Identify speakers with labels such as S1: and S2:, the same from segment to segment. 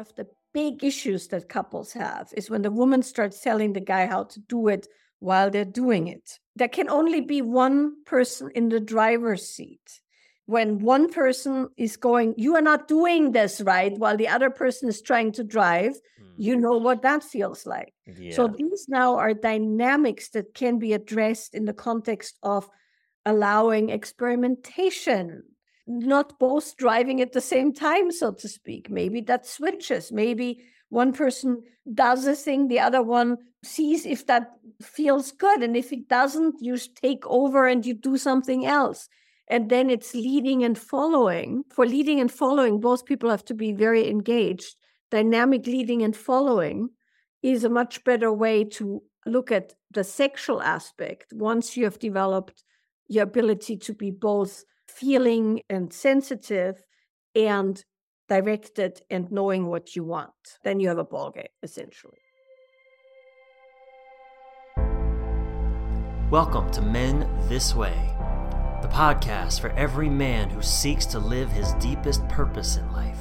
S1: of the big issues that couples have is when the woman starts telling the guy how to do it while they're doing it. There can only be one person in the driver's seat. When one person is going, you are not doing this right, while the other person is trying to drive, mm. you know what that feels like. Yeah. So these now are dynamics that can be addressed in the context of allowing experimentation not both driving at the same time, so to speak. Maybe that switches. Maybe one person does a thing, the other one sees if that feels good. And if it doesn't, you take over and you do something else. And then it's leading and following. For leading and following, both people have to be very engaged. Dynamic leading and following is a much better way to look at the sexual aspect once you have developed your ability to be both feeling and sensitive and directed and knowing what you want. Then you have a ball game, essentially.
S2: Welcome to Men This Way, the podcast for every man who seeks to live his deepest purpose in life,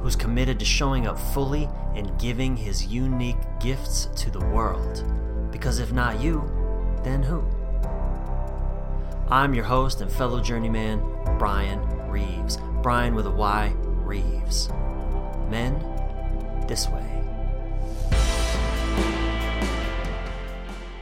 S2: who's committed to showing up fully and giving his unique gifts to the world. Because if not you, then who? I'm your host and fellow journeyman, Brian Reeves. Brian with a Y, Reeves. Men, this way.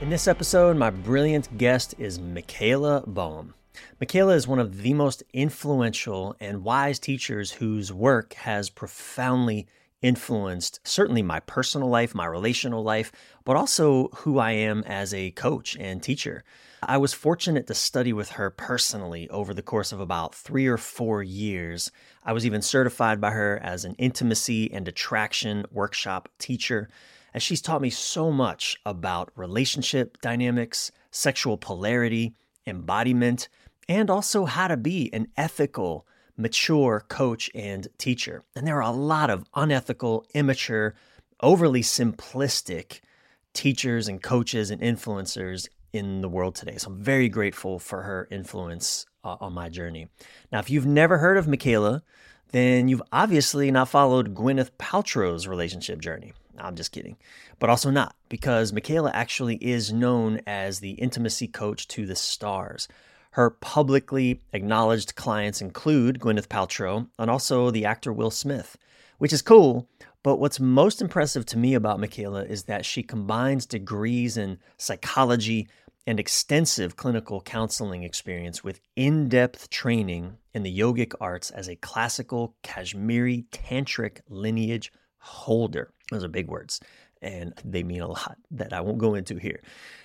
S2: In this episode, my brilliant guest is Michaela Boehm. Michaela is one of the most influential and wise teachers whose work has profoundly influenced certainly my personal life, my relational life, but also who I am as a coach and teacher. I was fortunate to study with her personally over the course of about three or four years. I was even certified by her as an intimacy and attraction workshop teacher, as she's taught me so much about relationship dynamics, sexual polarity, embodiment, and also how to be an ethical, mature coach and teacher. And there are a lot of unethical, immature, overly simplistic teachers and coaches and influencers in the world today. So I'm very grateful for her influence uh, on my journey. Now, if you've never heard of Michaela, then you've obviously not followed Gwyneth Paltrow's relationship journey. I'm just kidding. But also not, because Michaela actually is known as the intimacy coach to the stars. Her publicly acknowledged clients include Gwyneth Paltrow and also the actor Will Smith, which is cool but what's most impressive to me about Michaela is that she combines degrees in psychology and extensive clinical counseling experience with in depth training in the yogic arts as a classical Kashmiri tantric lineage holder. Those are big words, and they mean a lot that I won't go into here.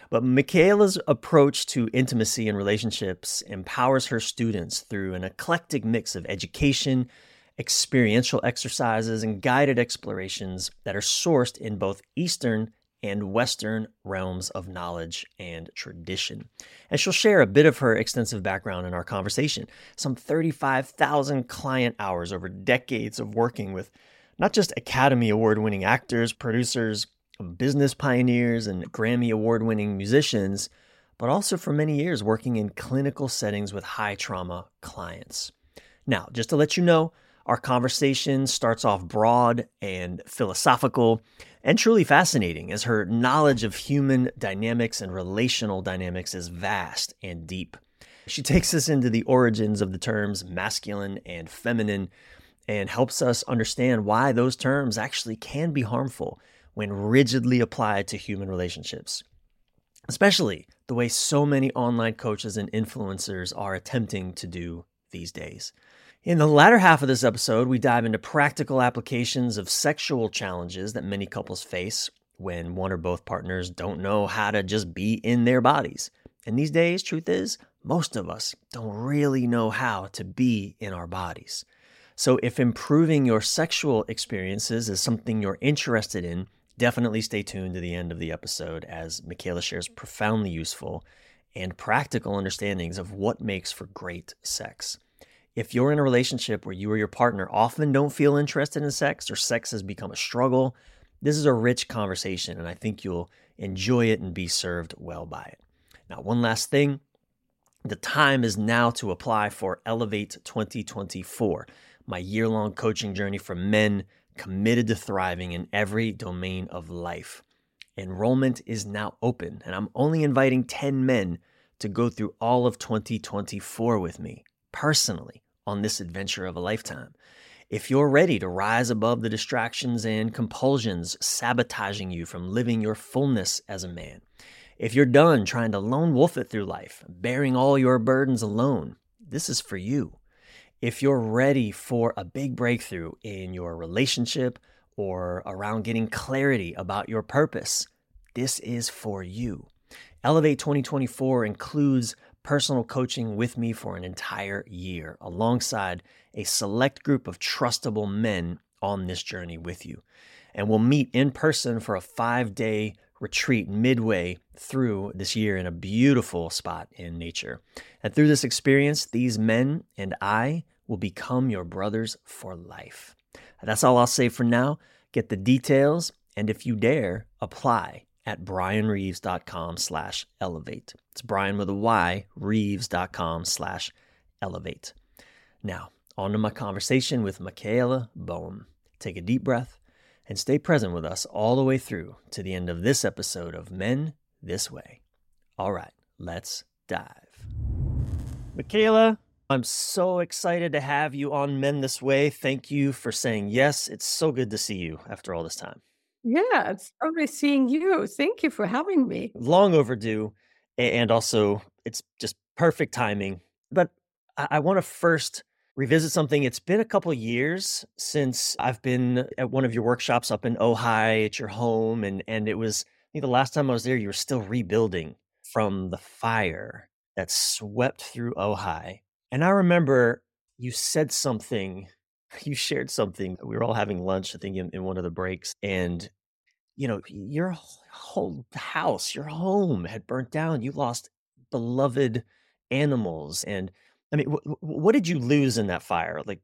S2: But Michaela's approach to intimacy and relationships empowers her students through an eclectic mix of education, experiential exercises, and guided explorations that are sourced in both Eastern and Western realms of knowledge and tradition. And she'll share a bit of her extensive background in our conversation some 35,000 client hours over decades of working with not just Academy Award winning actors, producers, business pioneers, and Grammy Award winning musicians, but also for many years working in clinical settings with high trauma clients. Now, just to let you know, our conversation starts off broad and philosophical and truly fascinating as her knowledge of human dynamics and relational dynamics is vast and deep. She takes us into the origins of the terms masculine and feminine and helps us understand why those terms actually can be harmful when rigidly applied to human relationships. Especially the way so many online coaches and influencers are attempting to do these days. In the latter half of this episode, we dive into practical applications of sexual challenges that many couples face when one or both partners don't know how to just be in their bodies. And these days, truth is, most of us don't really know how to be in our bodies. So, if improving your sexual experiences is something you're interested in, definitely stay tuned to the end of the episode as Michaela shares profoundly useful and practical understandings of what makes for great sex. If you're in a relationship where you or your partner often don't feel interested in sex or sex has become a struggle, this is a rich conversation and I think you'll enjoy it and be served well by it. Now, one last thing the time is now to apply for Elevate 2024, my year long coaching journey for men committed to thriving in every domain of life. Enrollment is now open, and I'm only inviting 10 men to go through all of 2024 with me personally on this adventure of a lifetime. If you're ready to rise above the distractions and compulsions sabotaging you from living your fullness as a man, if you're done trying to lone wolf it through life, bearing all your burdens alone, this is for you. If you're ready for a big breakthrough in your relationship or around getting clarity about your purpose, this is for you. Elevate 2024 includes personal coaching with me for an entire year, alongside a select group of trustable men on this journey with you. And we'll meet in person for a five day retreat midway through this year in a beautiful spot in nature. And through this experience, these men and I will become your brothers for life. That's all I'll say for now. Get the details, and if you dare, apply at brianreeves.com slash elevate. It's Brian with a Y, reeves.com slash elevate. Now, on to my conversation with Michaela Boehm. Take a deep breath and stay present with us all the way through to the end of this episode of Men This Way. All right, let's dive. Michaela, I'm so excited to have you on Men This Way. Thank you for saying yes. It's so good to see you after all this time.
S1: Yeah, it's lovely seeing you. Thank you for having me.
S2: Long overdue. And also, it's just perfect timing. But I, want to first revisit something. It's been a couple years since I've been at one of your workshops up in Ojai at your home, and and it was I think the last time I was there, you were still rebuilding from the fire that swept through Ojai. And I remember you said something. You shared something. We were all having lunch, I think, in, in one of the breaks, and you know, your whole house, your home had burnt down. You lost beloved animals, and I mean, wh- what did you lose in that fire? Like,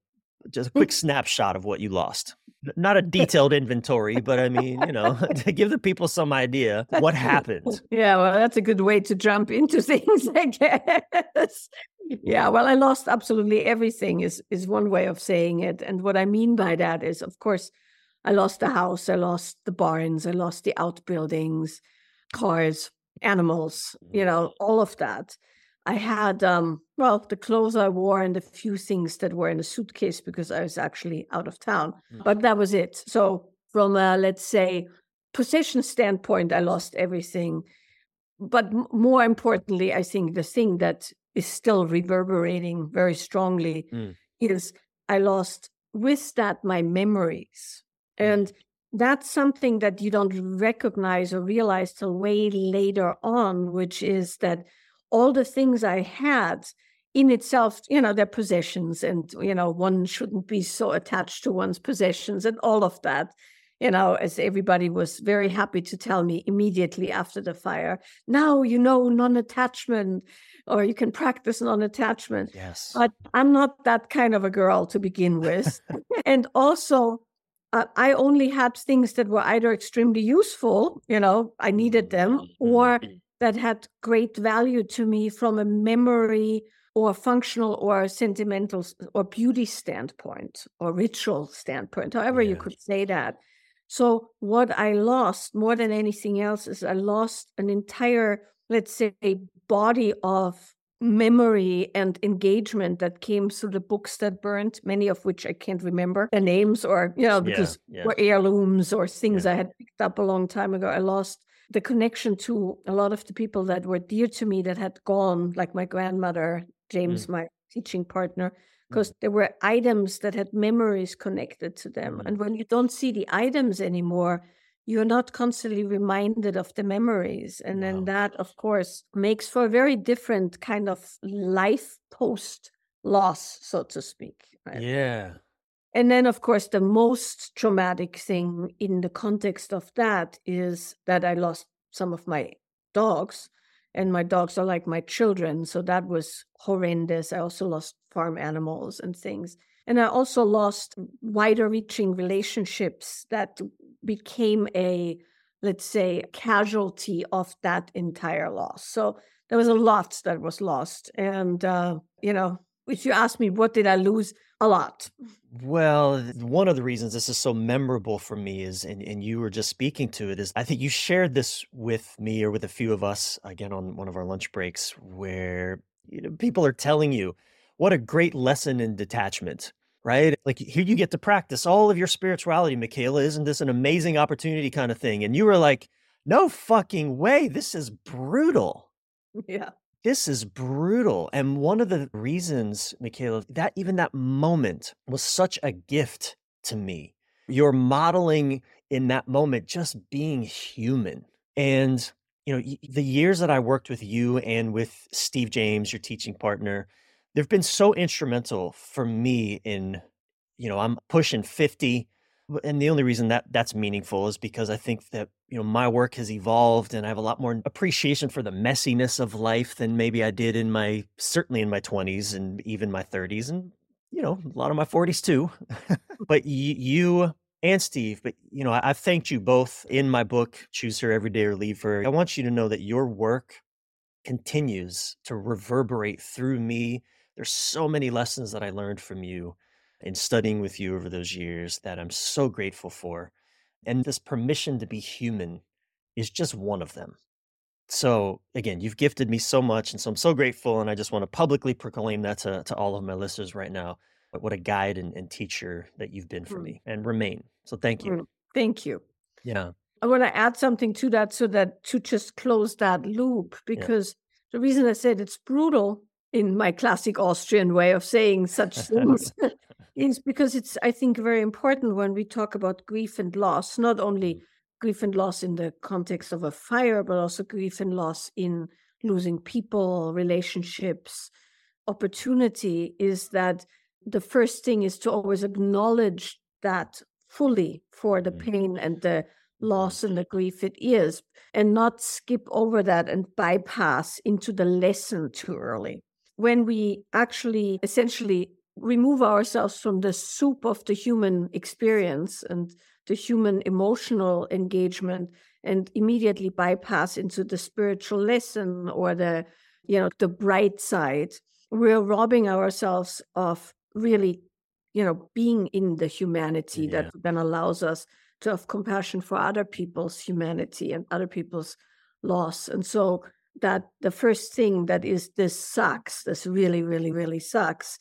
S2: just a hmm. quick snapshot of what you lost. Not a detailed inventory, but I mean, you know, to give the people some idea what happened.
S1: Yeah, well, that's a good way to jump into things, I guess. Yeah, well, I lost absolutely everything is is one way of saying it. And what I mean by that is, of course, I lost the house, I lost the barns, I lost the outbuildings, cars, animals, you know, all of that. I had, um, well, the clothes I wore and a few things that were in a suitcase because I was actually out of town. Mm. But that was it. So, from a, let's say, possession standpoint, I lost everything. But m- more importantly, I think the thing that is still reverberating very strongly mm. is I lost with that my memories. Mm. And that's something that you don't recognize or realize till way later on, which is that all the things I had in itself, you know, their possessions, and you know, one shouldn't be so attached to one's possessions and all of that. You know, as everybody was very happy to tell me immediately after the fire. Now you know non-attachment, or you can practice non-attachment.
S2: Yes,
S1: but I'm not that kind of a girl to begin with, and also uh, I only had things that were either extremely useful, you know, I needed them, mm-hmm. or that had great value to me from a memory or functional or sentimental or beauty standpoint or ritual standpoint, however you could say that. So, what I lost more than anything else is I lost an entire, let's say, body of memory and engagement that came through the books that burned, many of which I can't remember the names or, you know, because yeah, yeah. were heirlooms or things yeah. I had picked up a long time ago. I lost the connection to a lot of the people that were dear to me that had gone, like my grandmother, James, mm. my teaching partner, because mm. there were items that had memories connected to them. Mm. And when you don't see the items anymore, you're not constantly reminded of the memories. And then wow. that, of course, makes for a very different kind of life post loss, so to speak.
S2: Right? Yeah.
S1: And then, of course, the most traumatic thing in the context of that is that I lost some of my dogs, and my dogs are like my children. So that was horrendous. I also lost farm animals and things. And I also lost wider reaching relationships that became a, let's say, casualty of that entire loss. So there was a lot that was lost. And, uh, you know, if you ask me, what did I lose? A lot.
S2: Well, one of the reasons this is so memorable for me is, and, and you were just speaking to it, is I think you shared this with me or with a few of us again on one of our lunch breaks where you know, people are telling you what a great lesson in detachment, right? Like here you get to practice all of your spirituality, Michaela. Isn't this an amazing opportunity kind of thing? And you were like, no fucking way. This is brutal.
S1: Yeah
S2: this is brutal. And one of the reasons, Michaela, that even that moment was such a gift to me. You're modeling in that moment just being human. And, you know, the years that I worked with you and with Steve James, your teaching partner, they've been so instrumental for me in, you know, I'm pushing 50 and the only reason that that's meaningful is because I think that you know my work has evolved and I have a lot more appreciation for the messiness of life than maybe I did in my certainly in my 20s and even my 30s and you know a lot of my 40s too. but y- you and Steve, but you know I, I've thanked you both in my book Choose Her Every Day or Leave Her. I want you to know that your work continues to reverberate through me. There's so many lessons that I learned from you in studying with you over those years that I'm so grateful for. And this permission to be human is just one of them. So, again, you've gifted me so much. And so I'm so grateful. And I just want to publicly proclaim that to, to all of my listeners right now. What a guide and, and teacher that you've been for mm. me and remain. So, thank you. Mm.
S1: Thank you.
S2: Yeah.
S1: I want to add something to that so that to just close that loop, because yeah. the reason I said it's brutal in my classic Austrian way of saying such things is because it's, I think, very important when we talk about grief and loss, not only mm. grief and loss in the context of a fire, but also grief and loss in losing people, relationships, opportunity, is that the first thing is to always acknowledge that fully for the mm. pain and the mm-hmm. loss and the grief it is, and not skip over that and bypass into the lesson too early. When we actually essentially remove ourselves from the soup of the human experience and the human emotional engagement and immediately bypass into the spiritual lesson or the you know the bright side we're robbing ourselves of really you know being in the humanity yeah. that then allows us to have compassion for other people's humanity and other people's loss and so that the first thing that is this sucks this really really really sucks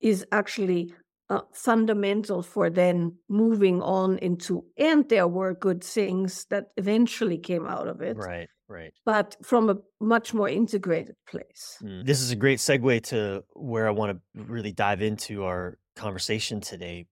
S1: is actually uh, fundamental for then moving on into and there were good things that eventually came out of it
S2: right right
S1: but from a much more integrated place
S2: mm. this is a great segue to where i want to really dive into our conversation today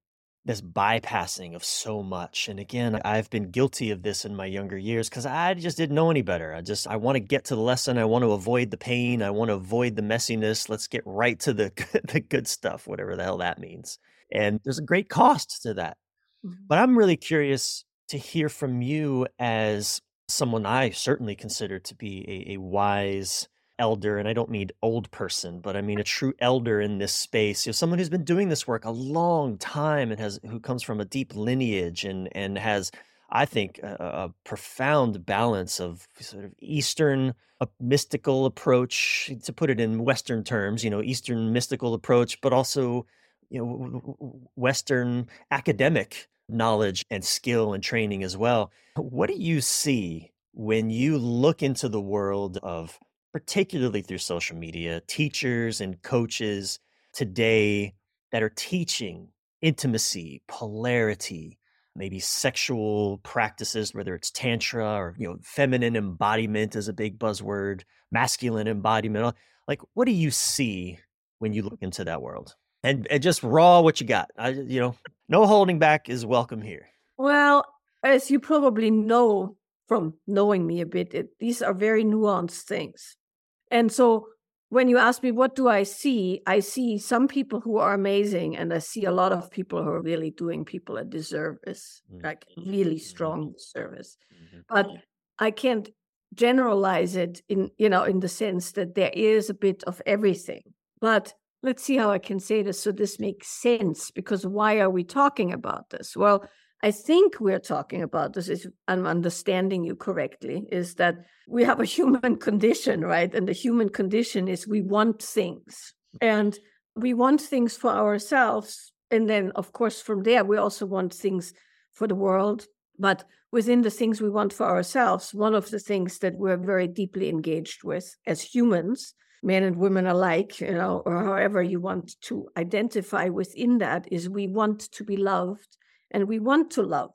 S2: this bypassing of so much and again i've been guilty of this in my younger years because i just didn't know any better i just i want to get to the lesson i want to avoid the pain i want to avoid the messiness let's get right to the the good stuff whatever the hell that means and there's a great cost to that mm-hmm. but i'm really curious to hear from you as someone i certainly consider to be a, a wise elder, and I don't mean old person, but I mean a true elder in this space. You know, someone who's been doing this work a long time and has who comes from a deep lineage and and has, I think, a, a profound balance of sort of Eastern a mystical approach, to put it in Western terms, you know, Eastern mystical approach, but also, you know, Western academic knowledge and skill and training as well. What do you see when you look into the world of particularly through social media, teachers and coaches today that are teaching intimacy, polarity, maybe sexual practices, whether it's tantra or you know, feminine embodiment is a big buzzword, masculine embodiment. Like, what do you see when you look into that world? And, and just raw what you got. I, you know, no holding back is welcome here.
S1: Well, as you probably know from knowing me a bit, it, these are very nuanced things. And so when you ask me, what do I see? I see some people who are amazing, and I see a lot of people who are really doing people a disservice, mm-hmm. like really strong service. Mm-hmm. But I can't generalize it in, you know, in the sense that there is a bit of everything. But let's see how I can say this so this makes sense. Because why are we talking about this? Well, I think we're talking about this, if I'm understanding you correctly, is that we have a human condition, right? And the human condition is we want things. And we want things for ourselves. And then, of course, from there, we also want things for the world. But within the things we want for ourselves, one of the things that we're very deeply engaged with as humans, men and women alike, you know, or however you want to identify within that, is we want to be loved and we want to love.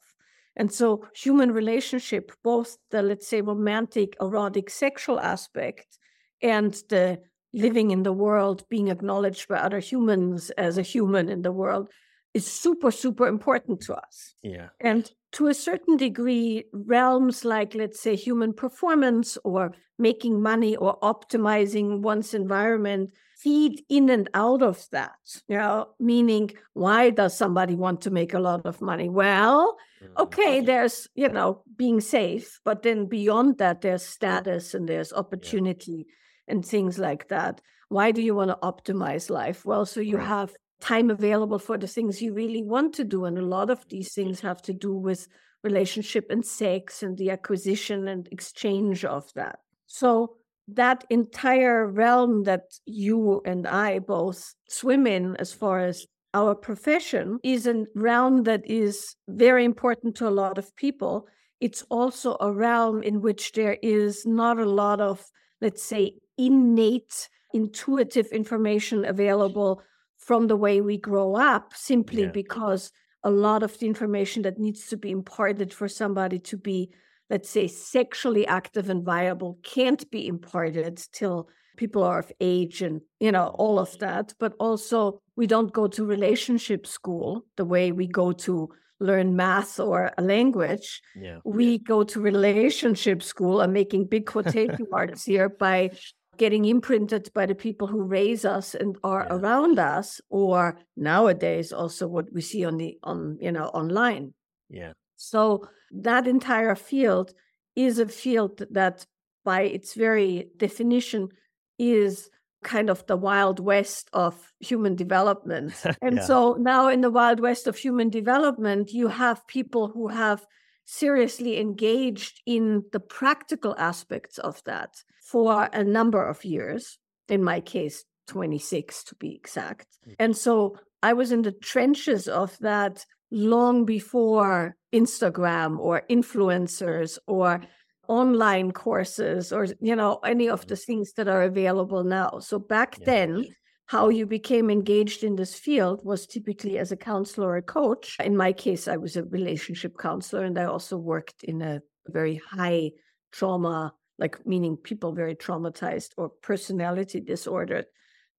S1: And so, human relationship, both the, let's say, romantic, erotic, sexual aspect and the living in the world, being acknowledged by other humans as a human in the world, is super, super important to us.
S2: Yeah.
S1: And to a certain degree, realms like, let's say, human performance or making money or optimizing one's environment feed in and out of that. You know, meaning, why does somebody want to make a lot of money? Well, mm-hmm. okay, there's, you know, being safe, but then beyond that, there's status and there's opportunity yeah. and things like that. Why do you want to optimize life? Well, so you right. have time available for the things you really want to do. And a lot of these things have to do with relationship and sex and the acquisition and exchange of that. So that entire realm that you and I both swim in as far as our profession is a realm that is very important to a lot of people. It's also a realm in which there is not a lot of, let's say, innate, intuitive information available from the way we grow up simply yeah. because a lot of the information that needs to be imparted for somebody to be let's say sexually active and viable can't be imparted till people are of age and you know all of mm-hmm. that. But also we don't go to relationship school the way we go to learn math or a language.
S2: Yeah.
S1: we go to relationship school. I'm making big quotation marks here by getting imprinted by the people who raise us and are yeah. around us or nowadays also what we see on the on you know online.
S2: Yeah.
S1: So that entire field is a field that by its very definition is kind of the wild west of human development and yeah. so now in the wild west of human development you have people who have seriously engaged in the practical aspects of that for a number of years, in my case, 26 to be exact. Mm. And so I was in the trenches of that long before Instagram or influencers or mm-hmm. online courses or you know any of mm-hmm. the things that are available now so back yeah. then how you became engaged in this field was typically as a counselor or a coach. In my case, I was a relationship counselor and I also worked in a very high trauma, like meaning people very traumatized or personality disordered,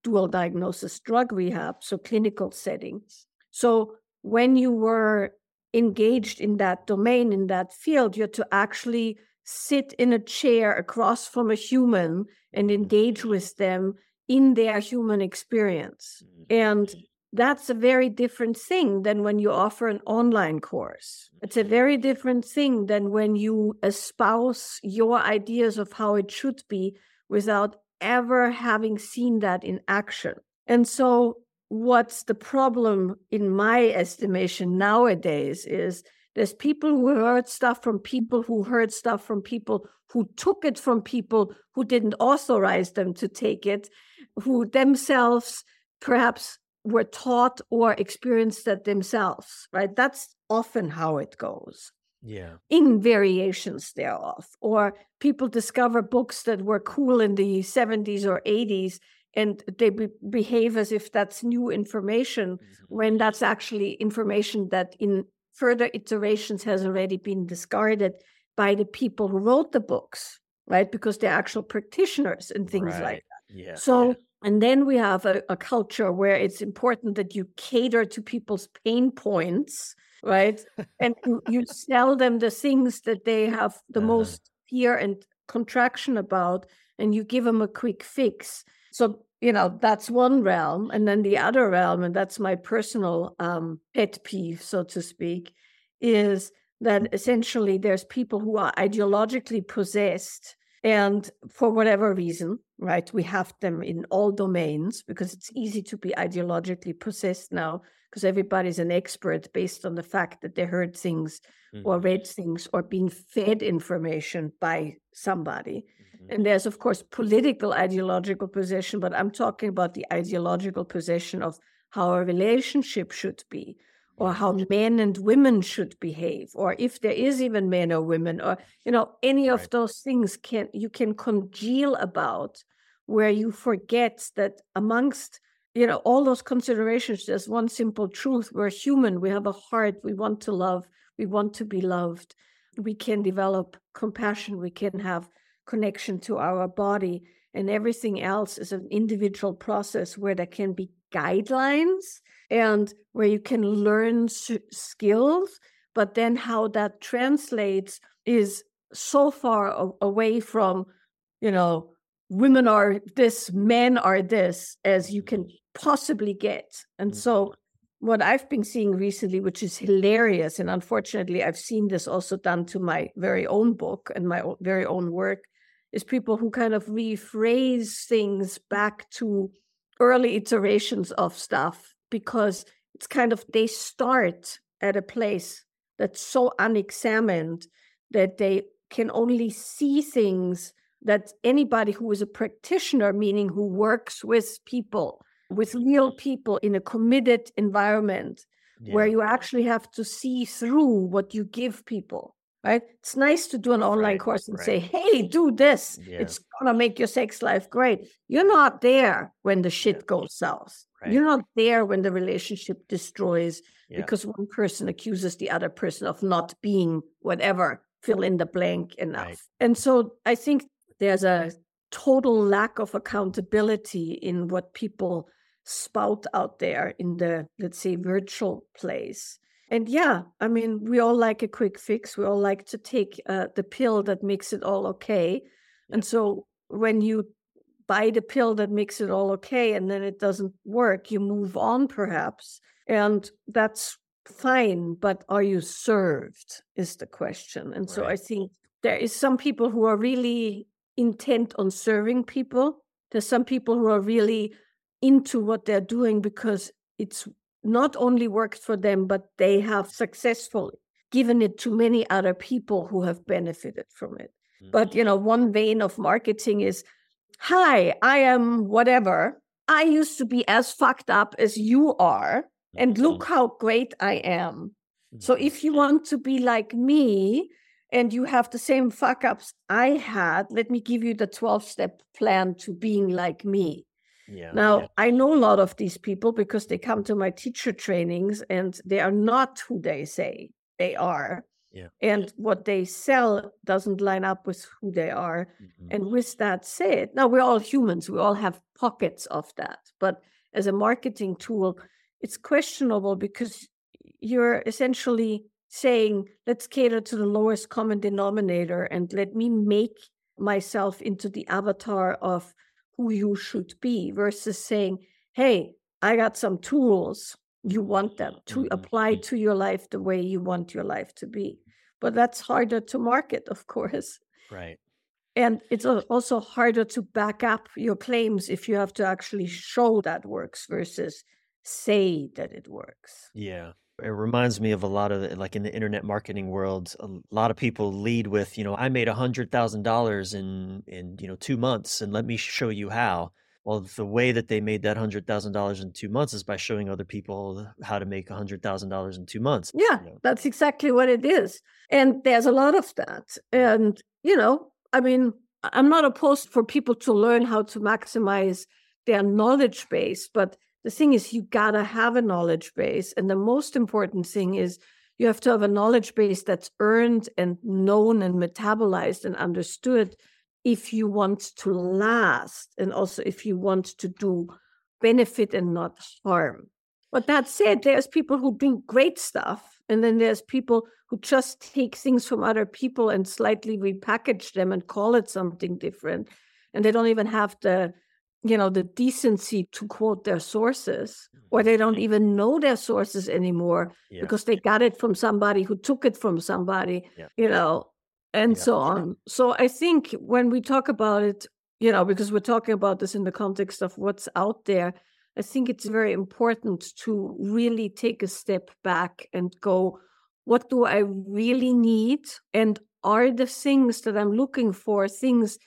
S1: dual diagnosis drug rehab, so clinical settings. So when you were engaged in that domain, in that field, you had to actually sit in a chair across from a human and engage with them in their human experience. Mm-hmm. And that's a very different thing than when you offer an online course. It's a very different thing than when you espouse your ideas of how it should be without ever having seen that in action. And so, what's the problem in my estimation nowadays is there's people who heard stuff from people who heard stuff from people who took it from people who didn't authorize them to take it who themselves perhaps were taught or experienced that themselves, right? That's often how it goes.
S2: Yeah.
S1: In variations thereof. Or people discover books that were cool in the 70s or 80s and they be- behave as if that's new information mm-hmm. when that's actually information that in further iterations has already been discarded by the people who wrote the books, right? Because they're actual practitioners and things right. like that.
S2: Yeah.
S1: So
S2: yeah.
S1: And then we have a, a, culture where it's important that you cater to people's pain points, right? and you, you, sell them the things that they have the uh-huh. most fear and contraction about, and you give them a quick fix. So, you know, that's one realm. And then the other realm, and that's my personal um, pet peeve, so to speak, is that essentially there's people who are ideologically possessed and for whatever reason, right, we have them in all domains because it's easy to be ideologically possessed now because everybody's an expert based on the fact that they heard things mm-hmm. or read things or been fed information by somebody. And there's, of course, political ideological position, but I'm talking about the ideological position of how a relationship should be, or how men and women should behave, or if there is even men or women, or you know, any of
S2: Right.
S1: those things can you can congeal about where you forget that amongst you know all those considerations there's one simple truth we're human we have a heart we want to love we want to be loved we can develop compassion we can have connection to our body and everything else is an individual process where there can be guidelines and where you can learn s- skills but then how that translates is so far away from you know women are this men are this as you can mm-hmm. possibly get. And so mm-hmm. what i've been seeing recently which is hilarious and unfortunately i've seen this also done to my very own book and my very own work is people who kind of rephrase things back to early iterations of stuff because it's kind of they start at a place that's so unexamined that they can only see things that anybody who is a practitioner, meaning who works with people, with real people in a committed environment where you actually have to see through what you give people. Right? It's nice to do an online
S2: Right,
S1: course and
S2: right.
S1: say, hey, do this.
S2: Yeah.
S1: It's gonna make your sex life great. You're not there when the shit goes south.
S2: Right.
S1: You're not there when the relationship destroys
S2: Yeah.
S1: because one person accuses the other person of not being whatever, fill in the blank enough. And so I think there's a total lack of accountability in what people spout out there in the, let's say, virtual place. And yeah, I mean, we all like a quick fix. We all like to take uh, the pill that makes it all okay. And so when you buy the pill that makes it all okay and then it doesn't work, you move on perhaps. And that's fine. But are you served? Is the question. And so I think there is some people who are really intent on serving people. There's some people who are really into what they're doing because it's not only worked for them, but they have successfully given it to many other people who have benefited from it. But you know, one vein of marketing is, "Hi, I am whatever. I used to be as fucked up as you are, and look how great I am. So
S2: Mhm.
S1: if you want to be like me and you have the same fuck ups I had, let me give you the 12 step plan to being like me."
S2: Yeah.
S1: Now,
S2: yeah.
S1: I know a lot of these people because they come to my teacher trainings and they are not who they say they are.
S2: Yeah.
S1: And what they sell doesn't line up with who they are.
S2: Mhm.
S1: And with that said, now we're all humans, we all have pockets of that. But as a marketing tool, it's questionable because you're essentially saying, let's cater to the lowest common denominator and let me make myself into the avatar of who you should be versus saying, hey, I got some tools. You want them to
S2: Mhm.
S1: apply to your life the way you want your life to be. But that's harder to market, of course.
S2: Right.
S1: And it's also harder to back up your claims if you have to actually show that works versus say that it works.
S2: Yeah. It reminds me of a lot of the, like in the internet marketing world, a lot of people lead with, you know, I made a hundred thousand dollars in in you know two months, and let me show you how. Well, the way that they made that hundred thousand dollars in two months is by showing other people how to make a hundred thousand dollars in two months.
S1: Yeah,
S2: you know.
S1: that's exactly what it is. And there's a lot of that. And, you know, I mean, I'm not opposed for people to learn how to maximize their knowledge base, but the thing is, you gotta have a knowledge base. And the most important thing is you have to have a knowledge base that's earned and known and metabolized and understood if you want to last and also if you want to do benefit and not harm. But that said, there's people who do great stuff, and then there's people who just take things from other people and slightly repackage them and call it something different, and they don't even have the, you know, the decency to quote their sources, or mm-hmm. they don't even know their sources anymore
S2: Yeah.
S1: because they got it from somebody who took it from somebody,
S2: Yeah.
S1: you know, and
S2: Yeah.
S1: so on. So I think when we talk about it, you know, because we're talking about this in the context of what's out there, I think it's very important to really take a step back and go, what do I really need? And are the things that I'm looking for things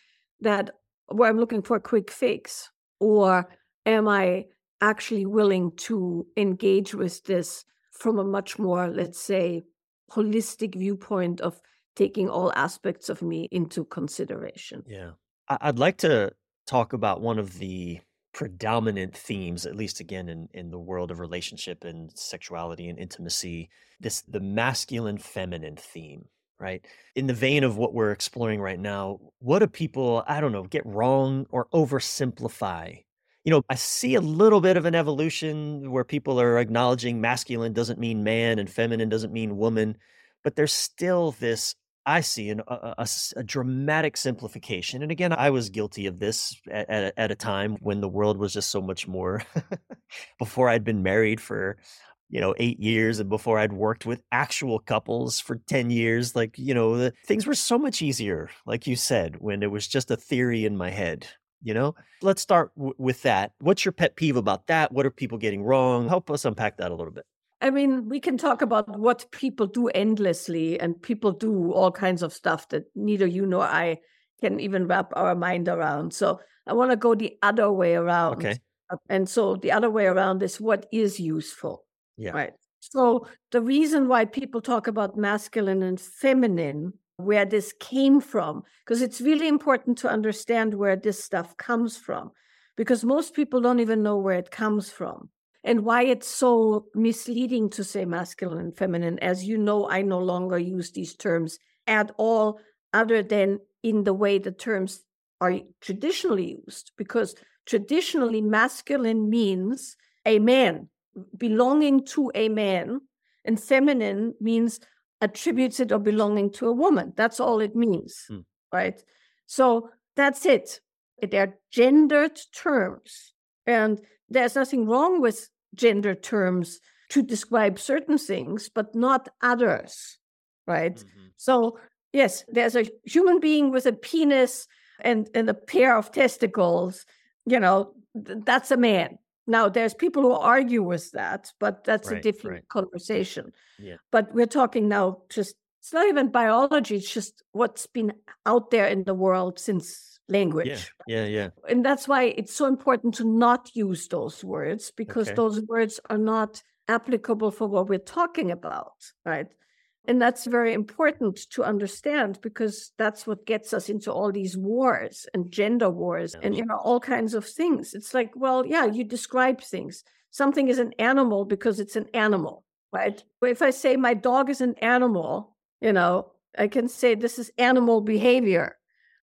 S1: that where I'm looking for a quick fix? Or am I actually willing to engage with this from a much more, let's say, holistic viewpoint of taking all aspects of me into consideration?
S2: Yeah. I'd like to talk about one of the predominant themes, at least again in, in the world of relationship and sexuality and intimacy, this the masculine feminine theme right? In the vein of what we're exploring right now, what do people, I don't know, get wrong or oversimplify? You know, I see a little bit of an evolution where people are acknowledging masculine doesn't mean man and feminine doesn't mean woman, but there's still this I see an, a, a, a, dramatic simplification. And again, I was guilty of this at, at, at, a time when the world was just so much more before I'd been married for you know, eight years and before I'd worked with actual couples for 10 years. Like, you know, the, things were so much easier, like you said, when it was just a theory in my head. You know, let's start w- with that. What's your pet peeve about that? What are people getting wrong? Help us unpack that a little bit.
S1: I mean, we can talk about what people do endlessly, and people do all kinds of stuff that neither you nor I can even wrap our mind around. So I want to go the other way around.
S2: Okay.
S1: And so the other way around is what is useful.
S2: Yeah.
S1: Right. So the reason why people talk about masculine and feminine, where this came from, because it's really important to understand where this stuff comes from, because most people don't even know where it comes from and why it's so misleading to say masculine and feminine. As you know, I no longer use these terms at all, other than in the way the terms are traditionally used, because traditionally masculine means a man belonging to a man, and feminine means attributed or belonging to a woman. That's all it means, hmm. right? So that's it. They're gendered terms. And there's nothing wrong with gender terms to describe certain things, but not others, right? Mm-hmm. So, yes, there's a human being with a penis and, and a pair of testicles, you know, th- that's a man. Now, there's people who argue with that, but that's right, a different right. conversation.
S2: Yeah.
S1: But we're talking now just, it's not even biology, it's just what's been out there in the world since language.
S2: Yeah, yeah, yeah.
S1: And that's why it's so important to not use those words because okay. those words are not applicable for what we're talking about, right? And that's very important to understand because that's what gets us into all these wars and gender wars and you know all kinds of things. It's like, well, yeah, you describe things. Something is an animal because it's an animal, right? If I say my dog is an animal, you know, I can say this is animal behavior,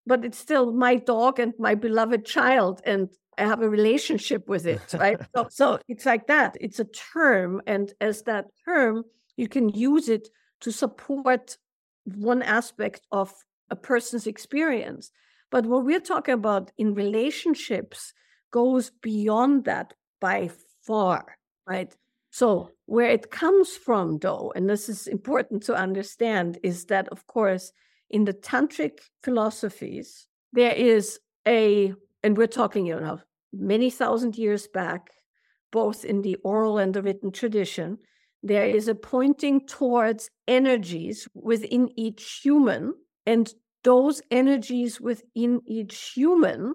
S1: but it's still my dog and my beloved child and I have a relationship with it, right? so, so it's like that. It's a term. And as that term, you can use it to support one aspect of a person's experience. But what we're talking about in relationships goes beyond that by far, right? So, where it comes from, though, and this is important to understand, is that, of course, in the tantric philosophies, there is a, and we're talking, you know, many thousand years back, both in the oral and the written tradition, there is a pointing towards energies within each human, and those energies within each human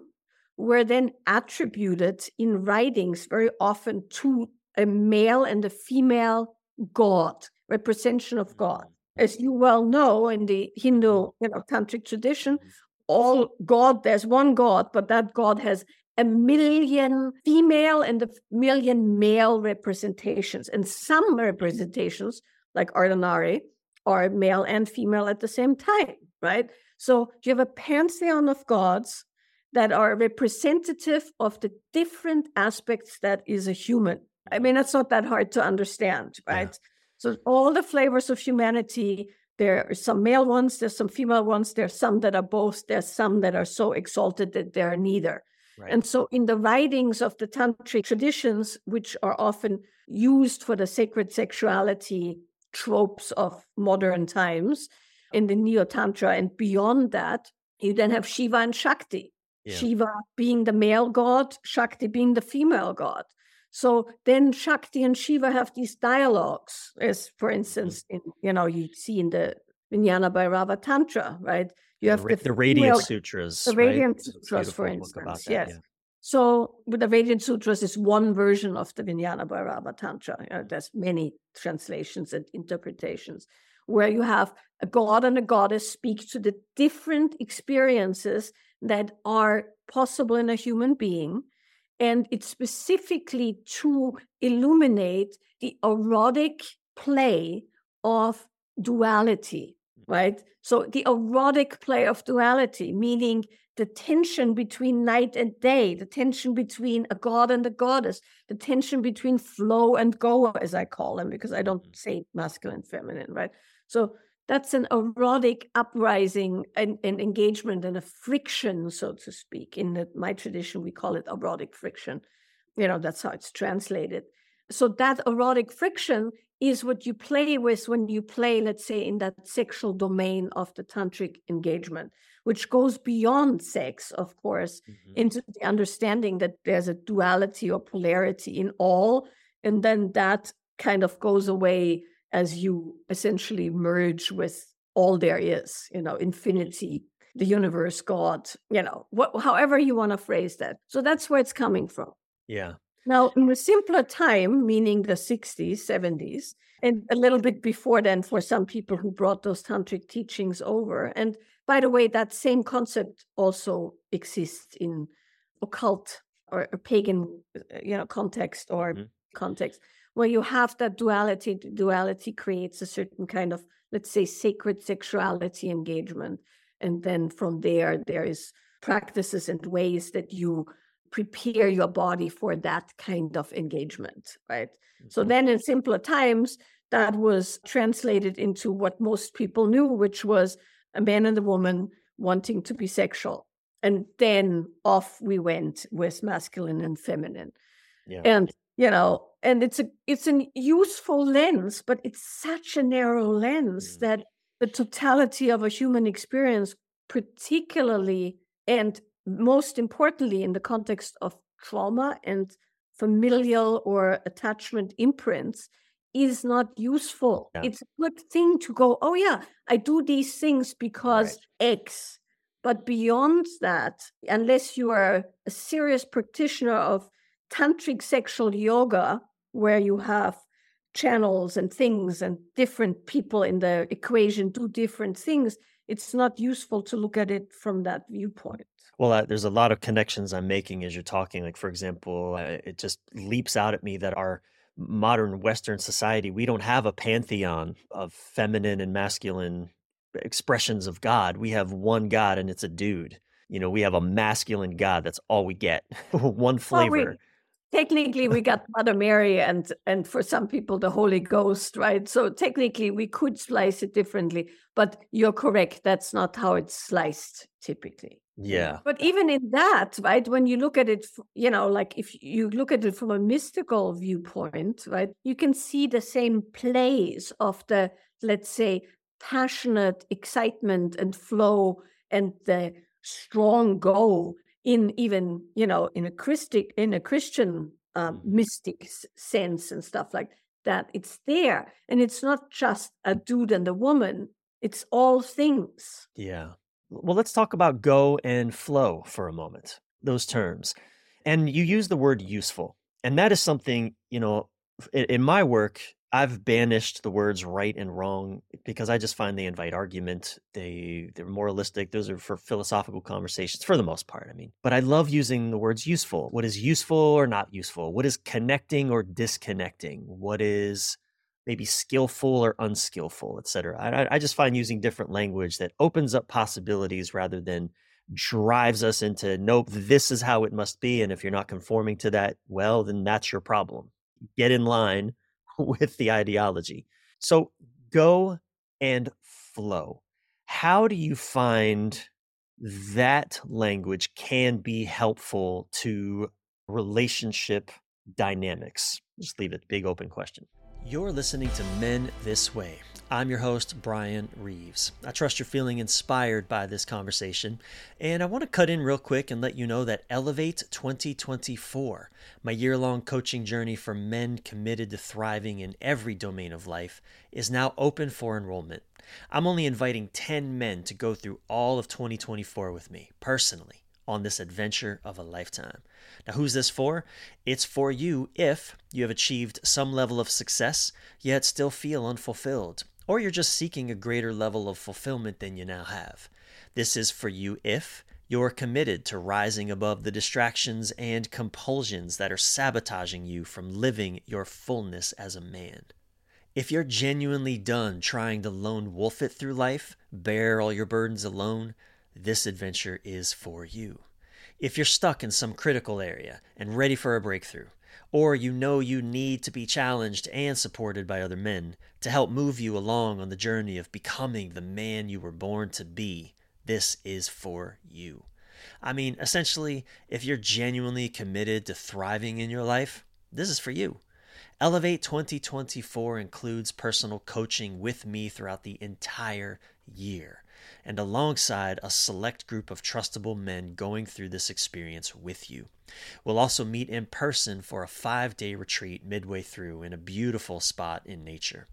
S1: were then attributed in writings very often to a male and a female god, representation of mm-hmm. God. As you well know, in the Hindu you know, tantric tradition, all God, there's one God, but that God has a million female and a million male representations. And some representations, like Ardhanari, are male and female at the same time, right? So you have a pantheon of gods that are representative of the different aspects that is a human. I mean, that's not that hard to understand, right? Yeah. So all the flavors of humanity, there are some male ones, there's some female ones, there's some that are both, there's some that are so exalted that they're neither. Right. And so, in the writings of the tantric traditions, which are often used for the sacred sexuality tropes of modern times, in the Neo Tantra and beyond that, you then have Shiva and Shakti. Yeah. Shiva being the male god, Shakti being the female god. So then Shakti and Shiva have these dialogues, as for mm-hmm. instance, in you know, you see in the Vijnana Bhairava Tantra, right?
S2: You have the, the Radiant Sutras.
S1: The Radiant right? Sutras, for instance. Yes. Yeah. So, with the Radiant Sutras is one version of the Vijnana Bhairava Tantra. You know, there's many translations and interpretations where you have a god and a goddess speak to the different experiences that are possible in a human being. And it's specifically to illuminate the erotic play of duality, right? So the erotic play of duality, meaning the tension between night and day, the tension between a god and a goddess, the tension between flow and go, as I call them, because I don't mm. say masculine, feminine, right? So that's an erotic uprising and, and, engagement and a friction, so to speak. In the, my tradition, we call it erotic friction. You know, that's how it's translated. So that erotic friction is what you play with when you play, let's say, in that sexual domain of the tantric engagement, which goes beyond sex, of course, mm-hmm. into the understanding that there's a duality or polarity in all. And then that kind of goes away as you essentially merge with all there is, you know, infinity, the universe, God, you know, what, however you want to phrase that. So that's where it's coming from.
S2: Yeah.
S1: Now, in a simpler time, meaning the 60s, 70s, and a little bit before then for some people who brought those tantric teachings over. And by the way, that same concept also exists in occult or, pagan, uh, you know, context or mm-hmm. context where you have that duality. Duality creates a certain kind of, let's say, sacred sexuality engagement. And then from there, there is practices and ways that you prepare your body for that kind of engagement, right? Mm-hmm. So then in simpler times, that was translated into what most people knew, which was a man and a woman wanting to be sexual. And then off we went with masculine and feminine. Yeah. And, you know, and it's a it's a useful lens, but it's such a narrow lens mm. that the totality of a human experience, particularly and most importantly in the context of trauma and familial or attachment imprints is not useful. Yeah. It's a good thing to go, oh, yeah, I do these things because right. X. But beyond that, unless you are a serious practitioner of tantric sexual yoga, where you have channels and things and different people in the equation do different things, it's not useful to look at it from that viewpoint.
S2: Well, uh, there's a lot of connections I'm making as you're talking. Like, for example, uh, it just leaps out at me that our modern Western society, we don't have a pantheon of feminine and masculine expressions of God. We have one God and it's a dude. You know, we have a masculine God. That's all we get. one flavor. Well, we,
S1: technically we got mother mary and and for some people the holy ghost right? So technically we could slice it differently but you're correct that's not how it's sliced typically.
S2: Yeah.
S1: But even in that right when you look at it you know like if you look at it from a mystical viewpoint right you can see the same plays of the let's say passionate excitement and flow and the strong go in even you know in a christic in a christian um, mystic sense and stuff like that it's there. And it's not just a dude and a woman it's all things.
S2: Yeah. Well let's talk about go and flow for a moment those terms. And you use the word useful and that is something you know in my work I've banished the words right and wrong because I just find they invite argument. They they're moralistic. Those are for philosophical conversations for the most part. I mean, but I love using the words useful. What is useful or not useful? What is connecting or disconnecting? What is maybe skillful or unskillful, etc. I, I just find using different language that opens up possibilities rather than drives us into nope, this is how it must be, and if you're not conforming to that, well, then that's your problem. Get in line with the ideology. So go and flow. How do you find that language can be helpful to relationship dynamics? Just leave it big open question. You're listening to Men This Way. I'm your host, Brian Reeves. I trust you're feeling inspired by this conversation, and I want to cut in real quick and let you know that Elevate 2024, my year long coaching journey for men committed to thriving in every domain of life, is now open for enrollment. I'm only inviting 10 men to go through all of 2024 with me, personally, on this adventure of a lifetime. Now, who's this for? It's for you if you have achieved some level of success, yet still feel unfulfilled, or you're just seeking a greater level of fulfillment than you now have. This is for you if you're committed to rising above the distractions and compulsions that are sabotaging you from living your fullness as a man. If you're genuinely done trying to lone wolf it through life, bear all your burdens alone, this adventure is for you. If you're stuck in some critical area and ready for a breakthrough, or you know you need to be challenged and supported by other men to help move you along on the journey of becoming the man you were born to be, this is for you. I mean, essentially, if you're genuinely committed to thriving in your life, this is for you. Elevate 2024 includes personal coaching with me throughout the entire year and alongside a select group of trustable men going through this experience with you. We'll also meet in person for a five day retreat midway through in a beautiful spot in nature.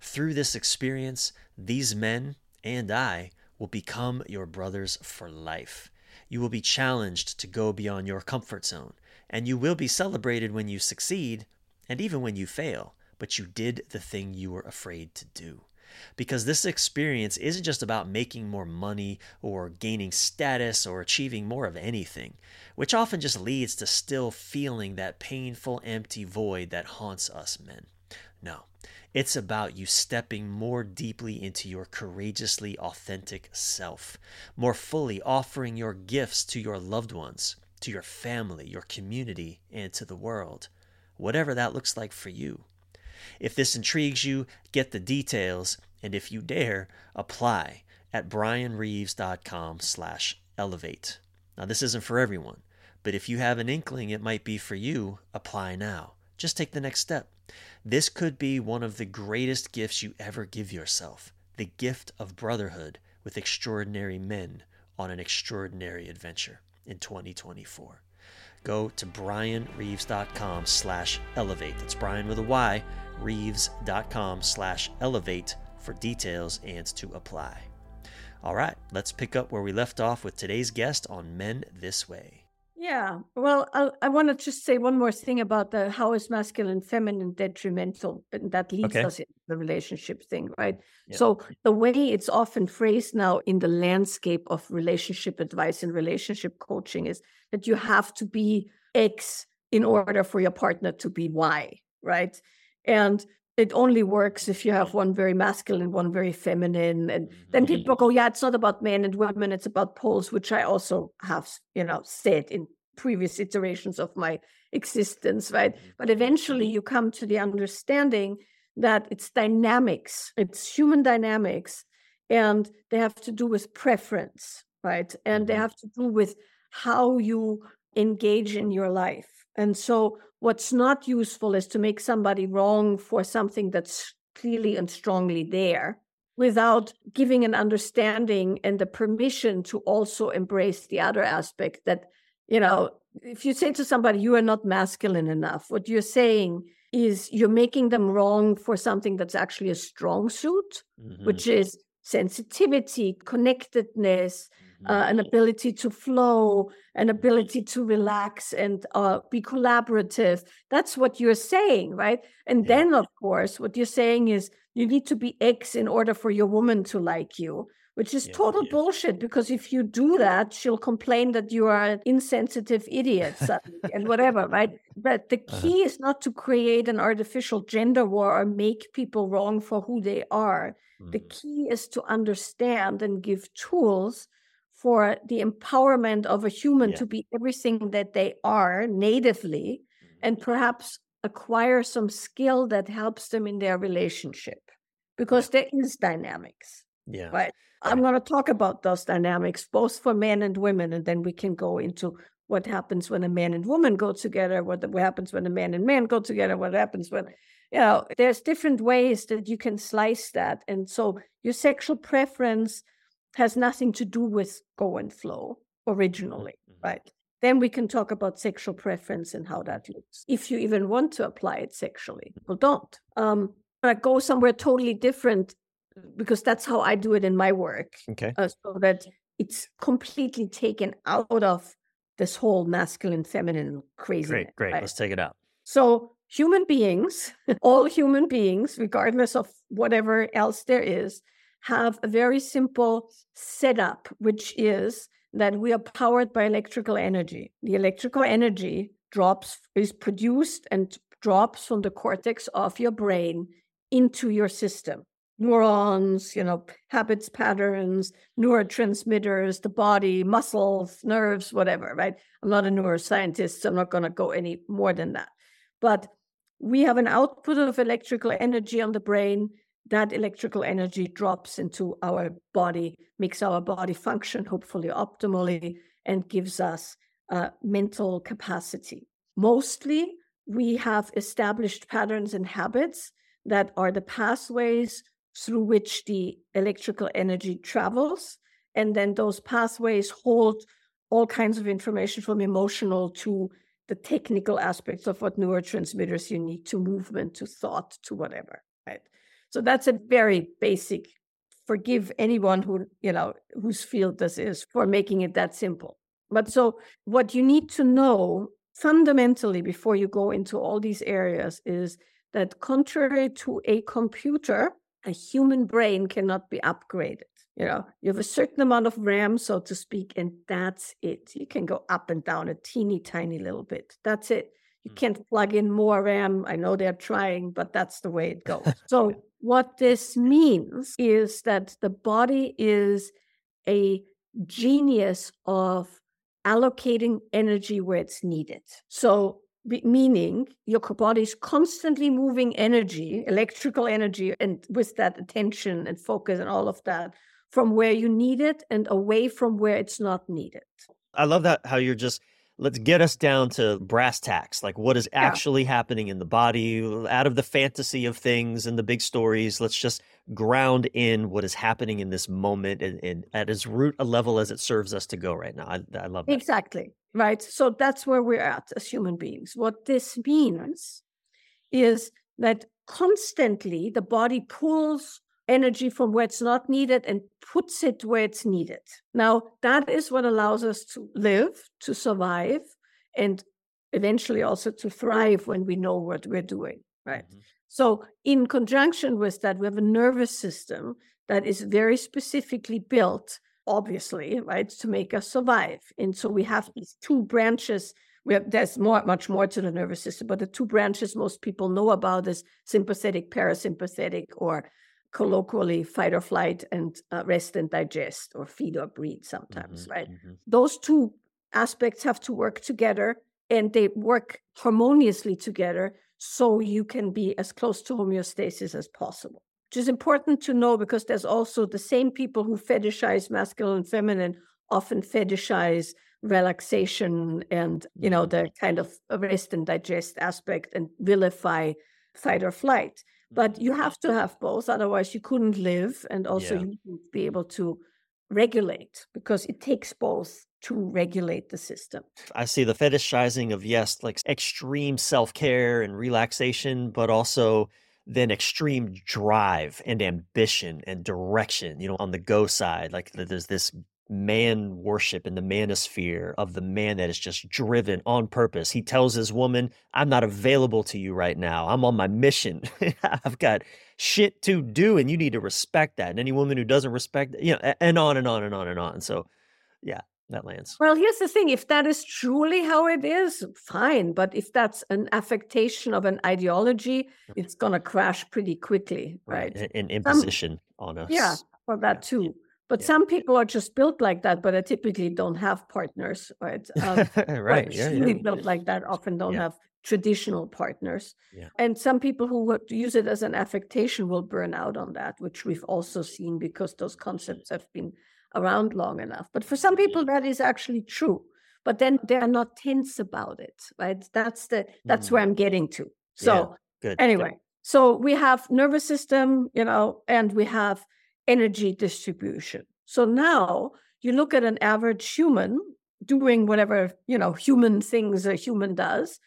S2: Through this experience, these men and I will become your brothers for life. You will be challenged to go beyond your comfort zone, and you will be celebrated when you succeed and even when you fail, but you did the thing you were afraid to do because this experience isn't just about making more money or gaining status or achieving more of anything, which often just leads to still feeling that painful, empty void that haunts us men. No, it's about you stepping more deeply into your courageously authentic self, more fully offering your gifts to your loved ones, to your family, your community, and to the world, whatever that looks like for you. If this intrigues you, get the details, and if you dare, apply at brianreeves.com slash elevate. Now, this isn't for everyone, but if you have an inkling it might be for you, apply now. Just take the next step. This could be one of the greatest gifts you ever give yourself the gift of brotherhood with extraordinary men on an extraordinary adventure in 2024 go to brianreeves.com slash elevate. That's Brian with a Y, reeves.com slash elevate for details and to apply. All right, let's pick up where we left off with today's guest on Men This Way.
S1: Yeah, well, I, I want to just say one more thing about the how is masculine feminine detrimental, and that leads okay. us into the relationship thing, right? Yep. So the way it's often phrased now in the landscape of relationship advice and relationship coaching is that you have to be X in order for your partner to be Y, right? And it only works if you have one very masculine, one very feminine. And then mm-hmm. people go, yeah, it's not about men and women, it's about poles, which I also have, you know, said in previous iterations of my existence, right? Mm-hmm. But eventually you come to the understanding that it's dynamics, it's human dynamics, and they have to do with preference, right? And they mm-hmm. have to do with how you engage in your life. And so, what's not useful is to make somebody wrong for something that's clearly and strongly there without giving an understanding and the permission to also embrace the other aspect that, you know, if you say to somebody, you are not masculine enough, what you're saying is you're making them wrong for something that's actually a strong suit, mm-hmm. which is sensitivity, connectedness, uh, an ability to flow, an ability to relax and uh, be collaborative. That's what you're saying, right? And yeah. then, of course, what you're saying is you need to be X in order for your woman to like you, which is yeah, total yeah. bullshit because if you do that, she'll complain that you are an insensitive idiot and whatever, right? But the uh-huh. key uh-huh. is not to create an artificial gender war or make people wrong for who they are. Mm-hmm. The key is to understand and give tools for the empowerment of a human yeah. to be everything that they are natively mm-hmm. and perhaps acquire some skill that helps them in their relationship because there is dynamics yeah right i'm going to talk about those dynamics both for men and women and then we can go into what happens when a man and woman go together, what, what happens when a man and man go together, what happens when, you know, there's different ways that you can slice that. And so your sexual preference has nothing to do with go and flow originally, mm-hmm. right? Then we can talk about sexual preference and how that looks. If you even want to apply it sexually, people don't. Um, I go somewhere totally different because that's how I do it in my work.
S2: Okay.
S1: Uh, so that it's completely taken out of this whole masculine feminine crazy.
S2: Great, great. Right? Let's take it out.
S1: So human beings, all human beings, regardless of whatever else there is, have a very simple setup, which is that we are powered by electrical energy. The electrical energy drops is produced and drops from the cortex of your brain into your system neurons, you know, habits, patterns, neurotransmitters, the body, muscles, nerves, whatever, right? I'm not a neuroscientist, so I'm not going to go any more than that. But we have an output of electrical energy on the brain. That electrical energy drops into our body, makes our body function hopefully optimally, and gives us uh, mental capacity. Mostly, we have established patterns and habits that are the pathways through which the electrical energy travels. And then those pathways hold all kinds of information from emotional to the technical aspects of what neurotransmitters you need to movement, to thought, to whatever. Right. So that's a very basic. Forgive anyone who, you know, whose field this is for making it that simple. But so what you need to know fundamentally before you go into all these areas is that contrary to a computer, a human brain cannot be upgraded. You know, you have a certain amount of RAM, so to speak, and that's it. You can go up and down a teeny tiny little bit. That's it. You hmm. can't plug in more RAM. I know they're trying, but that's the way it goes. so, what this means is that the body is a genius of allocating energy where it's needed. So, meaning your body is constantly moving energy, electrical energy, and with that attention and focus and all of that from where you need it and away from where it's not needed.
S2: I love that how you're just let's get us down to brass tacks like what is actually yeah. happening in the body out of the fantasy of things and the big stories let's just ground in what is happening in this moment and, and at as root a level as it serves us to go right now. I, I love that.
S1: Exactly right? So that's where we're at as human beings. What this means is that constantly the body pulls energy from where it's not needed and puts it where it's needed. Now, that is what allows us to live, to survive, and eventually also to thrive when we know what we're doing, right? Mm-hmm. So, in conjunction with that, we have a nervous system that is very specifically built, obviously, right, to make us survive. And so we have these two branches. We have, there's more, much more to the nervous system, but the two branches most people know about is sympathetic, parasympathetic, or colloquially fight or flight and uh, rest and digest or feed or breed sometimes, mm-hmm, right? Mm-hmm. Those two aspects have to work together and they work harmoniously together so you can be as close to homeostasis as possible. Which is important to know because there's also the same people who fetishize masculine and feminine often fetishize relaxation and you know mm-hmm. the kind of rest and digest aspect and vilify fight or flight but you have to have both otherwise you couldn't live and also yeah. you would be able to regulate because it takes both to regulate the system
S2: i see the fetishizing of yes like extreme self-care and relaxation but also then extreme drive and ambition and direction you know on the go side like there's this man worship in the manosphere of the man that is just driven on purpose. He tells his woman, I'm not available to you right now. I'm on my mission. I've got shit to do and you need to respect that. And any woman who doesn't respect, you know, and on and on and on and on. So, yeah, that lands.
S1: Well, here's the thing if that is truly how it is, fine. But if that's an affectation of an ideology, it's going to crash pretty quickly, right?
S2: right. An imposition on us.
S1: Yeah, for that yeah. too. But yeah. some people are just built like that, but they typically don't have partners, right?
S2: Um, right.
S1: Yeah, yeah. built like that often don't yeah. have traditional partners. Yeah. And some people who would use it as an affectation will burn out on that, which we've also seen because those concepts have been around long enough. But for some people, that is actually true. but then they're not tense about it, right? That's the that's
S2: Mm.
S1: where I'm getting to. So
S2: Yeah, good. good.
S1: anyway, so we have nervous system, you know, and we have energy distribution. So now you look at an average human doing whatever, you know, human things a human does,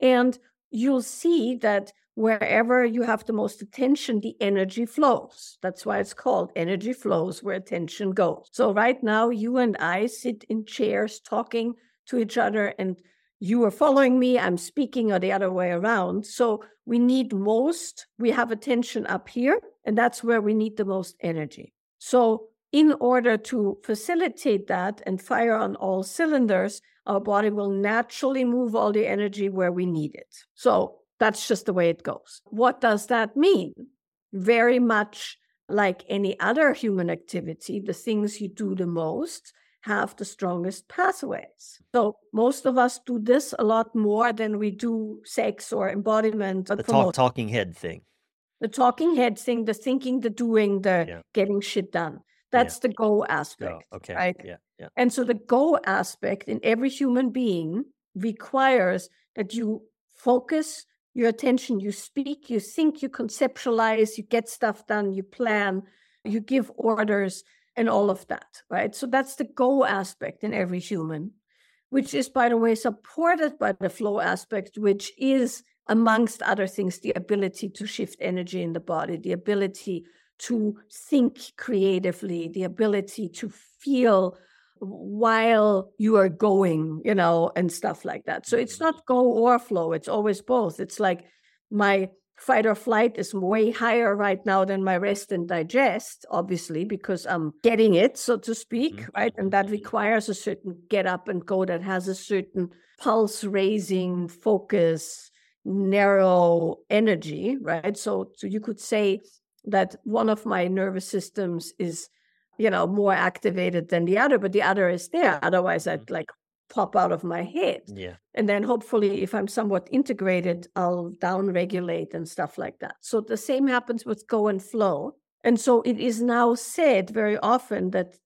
S1: and you'll see that wherever you have the most attention, the energy flows. That's why it's called energy flows where attention goes. So right now, you and I sit in chairs talking to each other, and you are following me, I'm speaking, or the other way around. So we need most, we have attention up here, and that's where we need the most energy. So in order to facilitate that and fire on all cylinders, our body will naturally move all the energy where we need it. So that's just the way it goes. What does that mean? Very much like any other human activity, the things you do the most have the strongest pathways. So most of us do this a lot more than we do sex or embodiment. or
S2: the talk, talking head thing.
S1: the talking head thing, the thinking, the doing, the
S2: Yeah.
S1: getting shit done. That's the go
S2: Oh,
S1: aspect.
S2: okay.
S1: right?
S2: Yeah, yeah.
S1: And so the go aspect in every human being requires that you focus your attention, you speak, you think, you conceptualize, you get stuff done, you plan, you give orders, and all of that, right? So that's the go aspect in every human, which is, by the way, supported by the flow aspect, which is, amongst other things, the ability to shift energy in the body, the ability to think creatively, the ability to feel while you are going, you know, and stuff like that. So it's mm-hmm. not go or flow, it's always both. It's like my fight or flight is way higher right now than my rest and digest, obviously, because I'm getting it, so to speak,
S2: Mhm.
S1: right? And that requires a certain get up and go that has a certain pulse raising focus, narrow energy, right? So, so you could say that one of my nervous systems is you know more activated than the other but the other is there otherwise i'd like pop out of my head.
S2: Yeah.
S1: and then hopefully if i'm somewhat integrated i'll down regulate and stuff like that. So the same happens with go and flow. And so it is now said very often that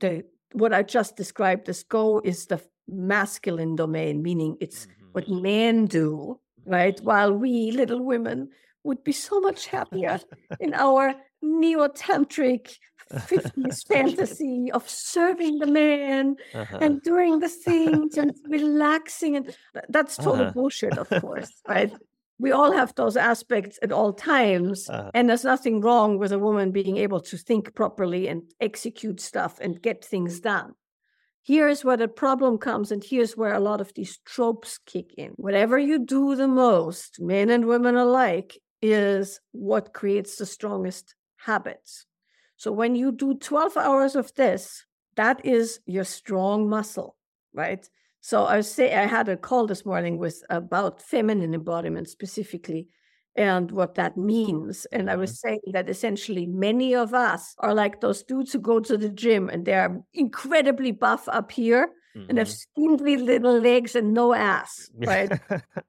S1: the what i just described as go is the masculine domain meaning it's
S2: Mhm.
S1: what men do right? While we little women would be so much happier in our neo-tantric 50s fantasy of serving the man
S2: Uh-huh.
S1: and doing the things and relaxing and that's total
S2: Uh-huh.
S1: bullshit of course right we all have those aspects at all times
S2: Uh-huh.
S1: and there's nothing wrong with a woman being able to think properly and execute stuff and get things done here's where the problem comes and here's where a lot of these tropes kick in whatever you do the most men and women alike is what creates the strongest habits so when you do 12 hours of this, that is your strong muscle, right? So I say I had a call this morning with about feminine embodiment specifically and what that means. And I was saying that essentially many of us are like those dudes who go to the gym and they're incredibly buff up here and have
S2: Mhm.
S1: spindly little legs and no ass, right?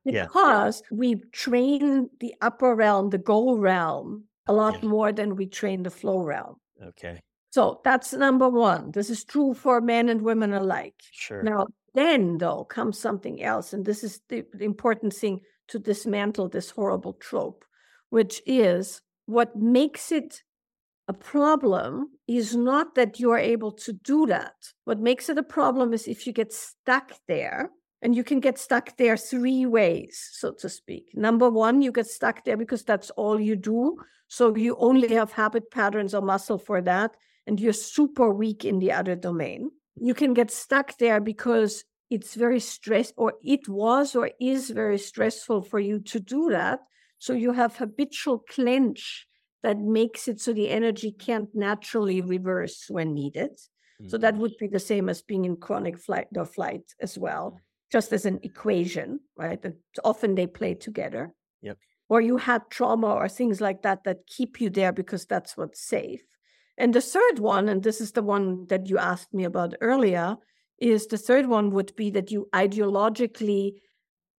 S2: yeah.
S1: because we train the upper realm, the goal realm, a lot
S2: Yeah.
S1: more than we train the flow realm.
S2: Okay.
S1: So that's number one. This is true for men and women alike.
S2: Sure.
S1: Now, then, though, comes something else. And this is the, the important thing to dismantle this horrible trope, which is what makes it a problem is not that you are able to do that. What makes it a problem is if you get stuck there. And you can get stuck there three ways, so to speak. Number one, you get stuck there because that's all you do. So you only have habit patterns or muscle for that, and you're super weak in the other domain. You can get stuck there because it's very stress or it was or is very stressful for you to do that. So you have habitual clench that makes it so the energy can't naturally reverse when needed. So that
S2: Mhm.
S1: would be the same as being in chronic flight or flight as well, just as an equation, right? And often they play together.
S2: Yep.
S1: Or you had trauma or things like that that keep you there because that's what's safe. And the third one, and this is the one that you asked me about earlier, is the third one would be that you ideologically,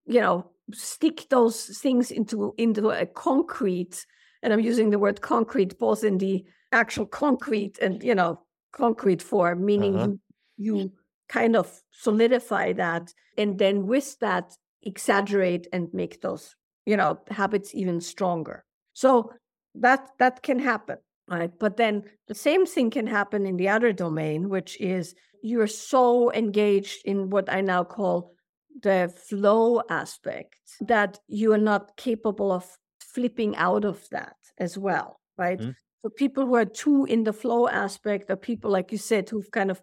S1: you know, stick those things into into a concrete, and I'm using the word concrete both in the actual concrete and you know concrete form, meaning
S2: Uh-huh.
S1: you you kind of solidify that and then with that exaggerate and make those you know habits even stronger. So that that can happen right? But then the same thing can happen in the other domain which is you're so engaged in what i now call the flow aspect that you are not capable of flipping out of that as well right? Mm-hmm. so people who are too in the flow aspect are people like you said who've kind of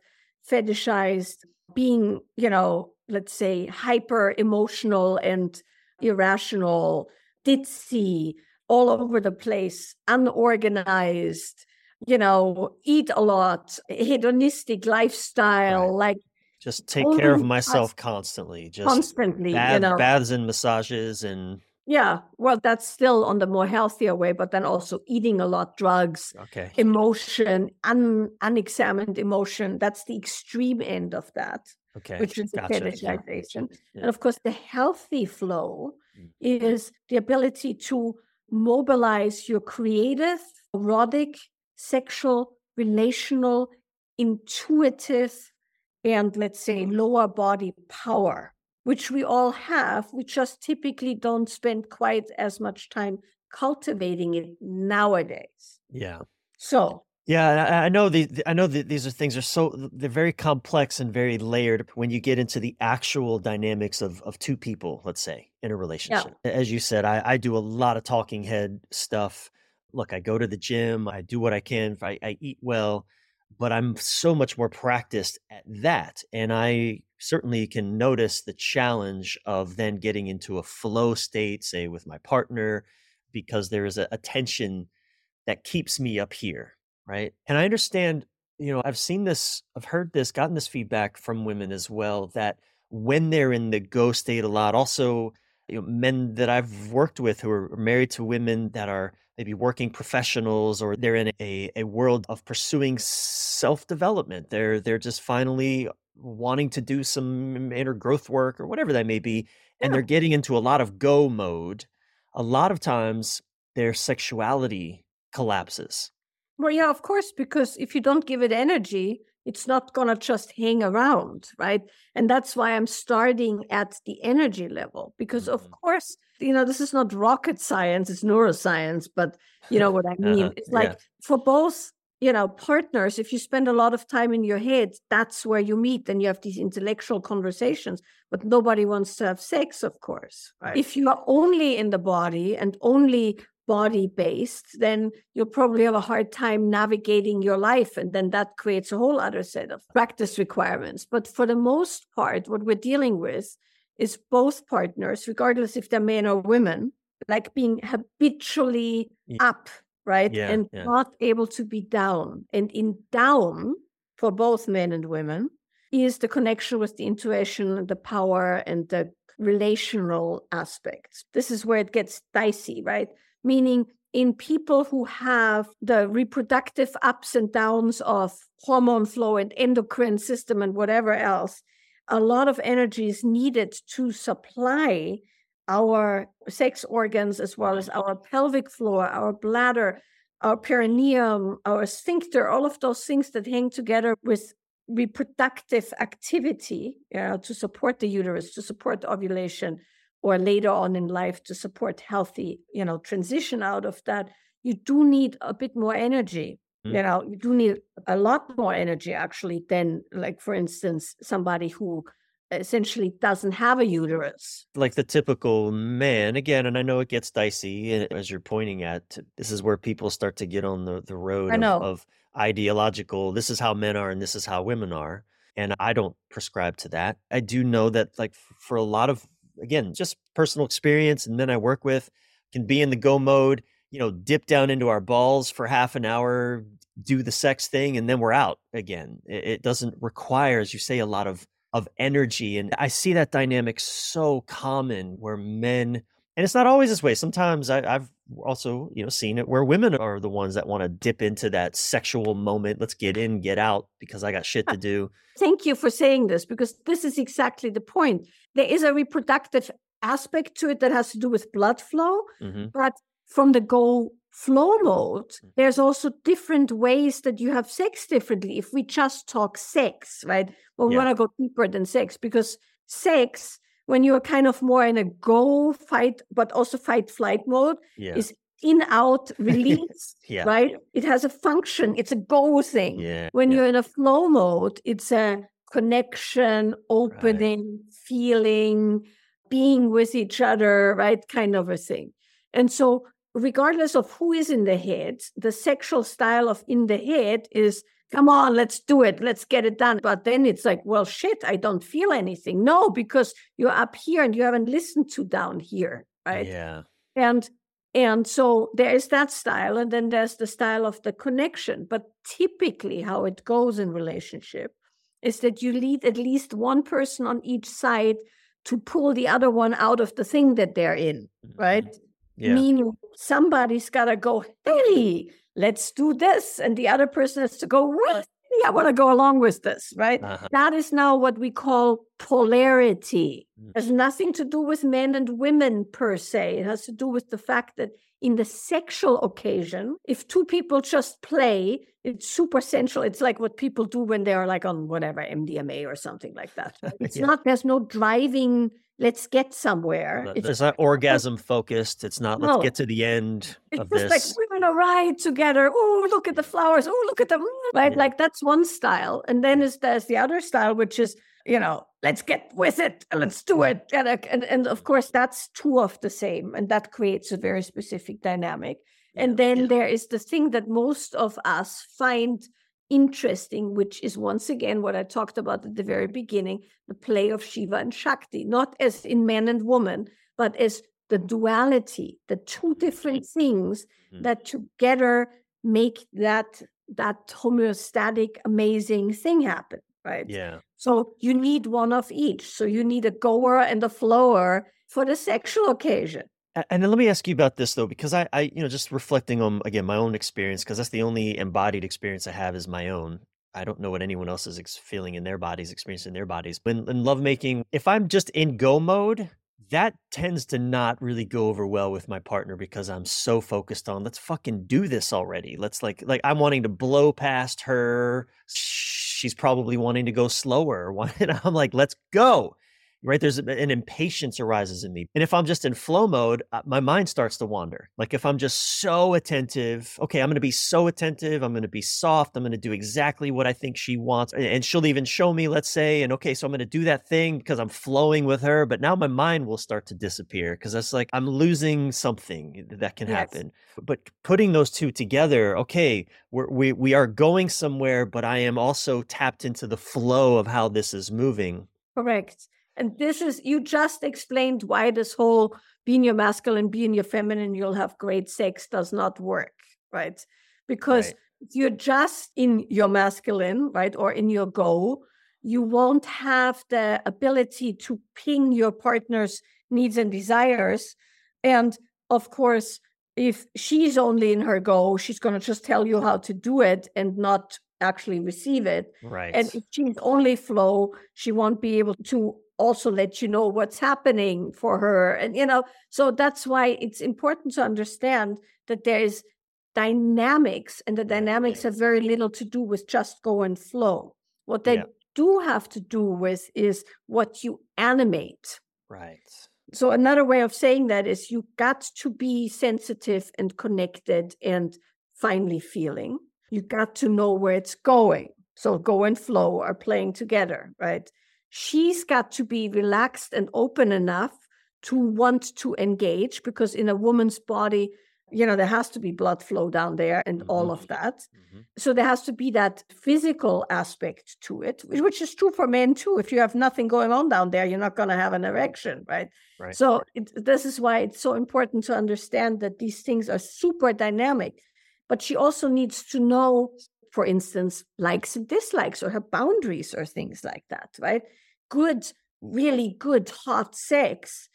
S1: fetishized being you know let's say hyper emotional and irrational ditzy all over the place unorganized you know eat a lot hedonistic lifestyle right. like
S2: just take care of myself constantly just
S1: constantly
S2: bath,
S1: you know
S2: baths and massages and
S1: yeah well that's still on the more healthier way but then also eating a lot drugs
S2: okay
S1: emotion un, unexamined emotion that's the extreme end of that
S2: okay
S1: which is
S2: gotcha.
S1: the fetishization yeah. and of course the healthy flow mm. is the ability to mobilize your creative erotic sexual relational intuitive and let's say lower body power, which we all have. We just typically don't spend quite as much time cultivating it nowadays.
S2: Yeah.
S1: So
S2: yeah, I know the I know that these are things are so they're very complex and very layered when you get into the actual dynamics of of two people, let's say, in a relationship. Yeah. As you said, I, I do a lot of talking head stuff. Look, I go to the gym, I do what I can, I, I eat well, but I'm so much more practiced at that. And I certainly can notice the challenge of then getting into a flow state, say with my partner, because there is a, a tension that keeps me up here. Right. And I understand, you know, I've seen this, I've heard this, gotten this feedback from women as well that when they're in the go state a lot, also, you know, men that I've worked with who are married to women that are maybe working professionals or they're in a, a world of pursuing self-development they're they're just finally wanting to do some inner growth work or whatever that may be and yeah. they're getting into a lot of go mode a lot of times their sexuality collapses
S1: well yeah of course because if you don't give it energy it's not going to just hang around right and that's why i'm starting at the energy level because mm-hmm. of course you know, this is not rocket science, it's neuroscience, but you know what I mean? Uh-huh. It's like yeah. for both, you know, partners, if you spend a lot of time in your head, that's where you meet and you have these intellectual conversations, but nobody wants to have sex, of course. Right. If you are only in the body and only body based, then you'll probably have a hard time navigating your life. And then that creates a whole other set of practice requirements. But for the most part, what we're dealing with is both partners, regardless if they're men or women, like being habitually yeah. up, right?
S2: Yeah,
S1: and
S2: yeah.
S1: not able to be down. And in down, for both men and women, is the connection with the intuition, and the power, and the relational aspects. This is where it gets dicey, right? Meaning, in people who have the reproductive ups and downs of hormone flow and endocrine system and whatever else, a lot of energy is needed to supply our sex organs as well as our pelvic floor, our bladder, our perineum, our sphincter, all of those things that hang together with reproductive activity you know, to support the uterus, to support ovulation, or later on in life to support healthy, you know, transition out of that. You do need a bit more energy. Mm. You know, you do need a lot more energy actually than, like, for instance, somebody who essentially doesn't have a uterus.
S2: Like the typical man, again, and I know it gets dicey eh, as you're pointing at, this is where people start to get on the, the road of, of ideological, this is how men are and this is how women are. And I don't prescribe to that. I do know that, like, for a lot of, again, just personal experience and men I work with can be in the go mode you know, dip down into our balls for half an hour, do the sex thing, and then we're out again. It, it doesn't require, as you say, a lot of of energy. And I see that dynamic so common where men, and it's not always this way. Sometimes I, have also, you know, seen it where women are the ones that want to dip into that sexual moment. Let's get in, get out because I got shit to do.
S1: Thank you for saying this because this is exactly the point. There is a reproductive aspect to it that has to do with blood flow, mm-hmm. but from the go flow mode, mm. there's also different ways that you have sex differently. If we just talk sex, right? Well, we yeah. want to go deeper than sex because sex, when you're kind of more in a go fight, but also fight flight mode, yeah. is in out release yeah. right it has a function it's a go thing yeah. when yeah. you're in a flow mode it's a connection opening right. feeling being with each other right kind of a thing and so regardless of who is in the head the sexual style of in the head is come on let's do it let's get it done but then it's like well shit i don't feel anything no because you're up here and you haven't listened to down here right
S2: yeah
S1: and and so there is that style, and then there's the style of the connection. But typically, how it goes in relationship is that you lead at least one person on each side to pull the other one out of the thing that they're in, right? Mm-hmm. Yeah. Meaning somebody's got to go, hey, let's do this. And the other person has to go, really? I want to go along with this, right? Uh-huh. That is now what we call polarity. Mm. It has nothing to do with men and women per se. It has to do with the fact that in the sexual occasion, if two people just play, it's super sensual. It's like what people do when they are like on whatever MDMA or something like that. It's yeah. not, there's no driving let's get somewhere.
S2: It's, it's not orgasm focused. It's not let's no, get to the end
S1: it's
S2: of
S1: just
S2: this.
S1: like we're gonna ride together. Oh, look at the flowers. Oh, look at them. Right, yeah. like that's one style, and then is there's the other style, which is you know let's get with it and let's do it, and and, and of course that's two of the same, and that creates a very specific dynamic. And then yeah. there is the thing that most of us find interesting, which is once again what I talked about at the very beginning the play of Shiva and Shakti, not as in man and woman, but as the duality, the two different things mm-hmm. that together make that that homeostatic amazing thing happen right?
S2: Yeah.
S1: So you need one of each. So you need a goer and a flower for the sexual occasion
S2: and then let me ask you about this though, because I, I, you know, just reflecting on again my own experience, because that's the only embodied experience I have is my own. I don't know what anyone else is ex- feeling in their bodies, experiencing in their bodies. When in lovemaking, if I'm just in go mode, that tends to not really go over well with my partner because I'm so focused on let's fucking do this already. Let's like like I'm wanting to blow past her. She's probably wanting to go slower. And I'm like, let's go right? There's an impatience arises in me. And if I'm just in flow mode, uh, my mind starts to wander. Like if I'm just so attentive, okay, I'm going to be so attentive. I'm going to be soft. I'm going to do exactly what I think she wants. And she'll even show me, let's say, and okay, so I'm going to do that thing because I'm flowing with her. But now my mind will start to disappear because that's like I'm losing something that can yes. happen. But putting those two together, okay, we're, we, we are going somewhere, but I am also tapped into the flow of how this is moving.
S1: Correct. And this is, you just explained why this whole being your masculine, being your feminine, you'll have great sex does not work, right? Because right. you're just in your masculine, right? Or in your go, you won't have the ability to ping your partner's needs and desires. And of course, if she's only in her go, she's going to just tell you how to do it and not actually receive it.
S2: Right.
S1: And if she's only flow, she won't be able to also let you know what's happening for her and you know so that's why it's important to understand that there is dynamics and the dynamics have very little to do with just go and flow. What they yeah. do have to do with is what you animate.
S2: Right.
S1: So another way of saying that is you got to be sensitive and connected and finely feeling. You got to know where it's going. So go and flow are playing together right she's got to be relaxed and open enough to want to engage because in a woman's body you know there has to be blood flow down there and mm-hmm. all of that mm-hmm. so there has to be that physical aspect to it which is true for men too if you have nothing going on down there you're not going to have an erection right,
S2: right.
S1: so it, this is why it's so important to understand that these things are super dynamic but she also needs to know for instance likes and dislikes or her boundaries or things like that right good, really good hot sex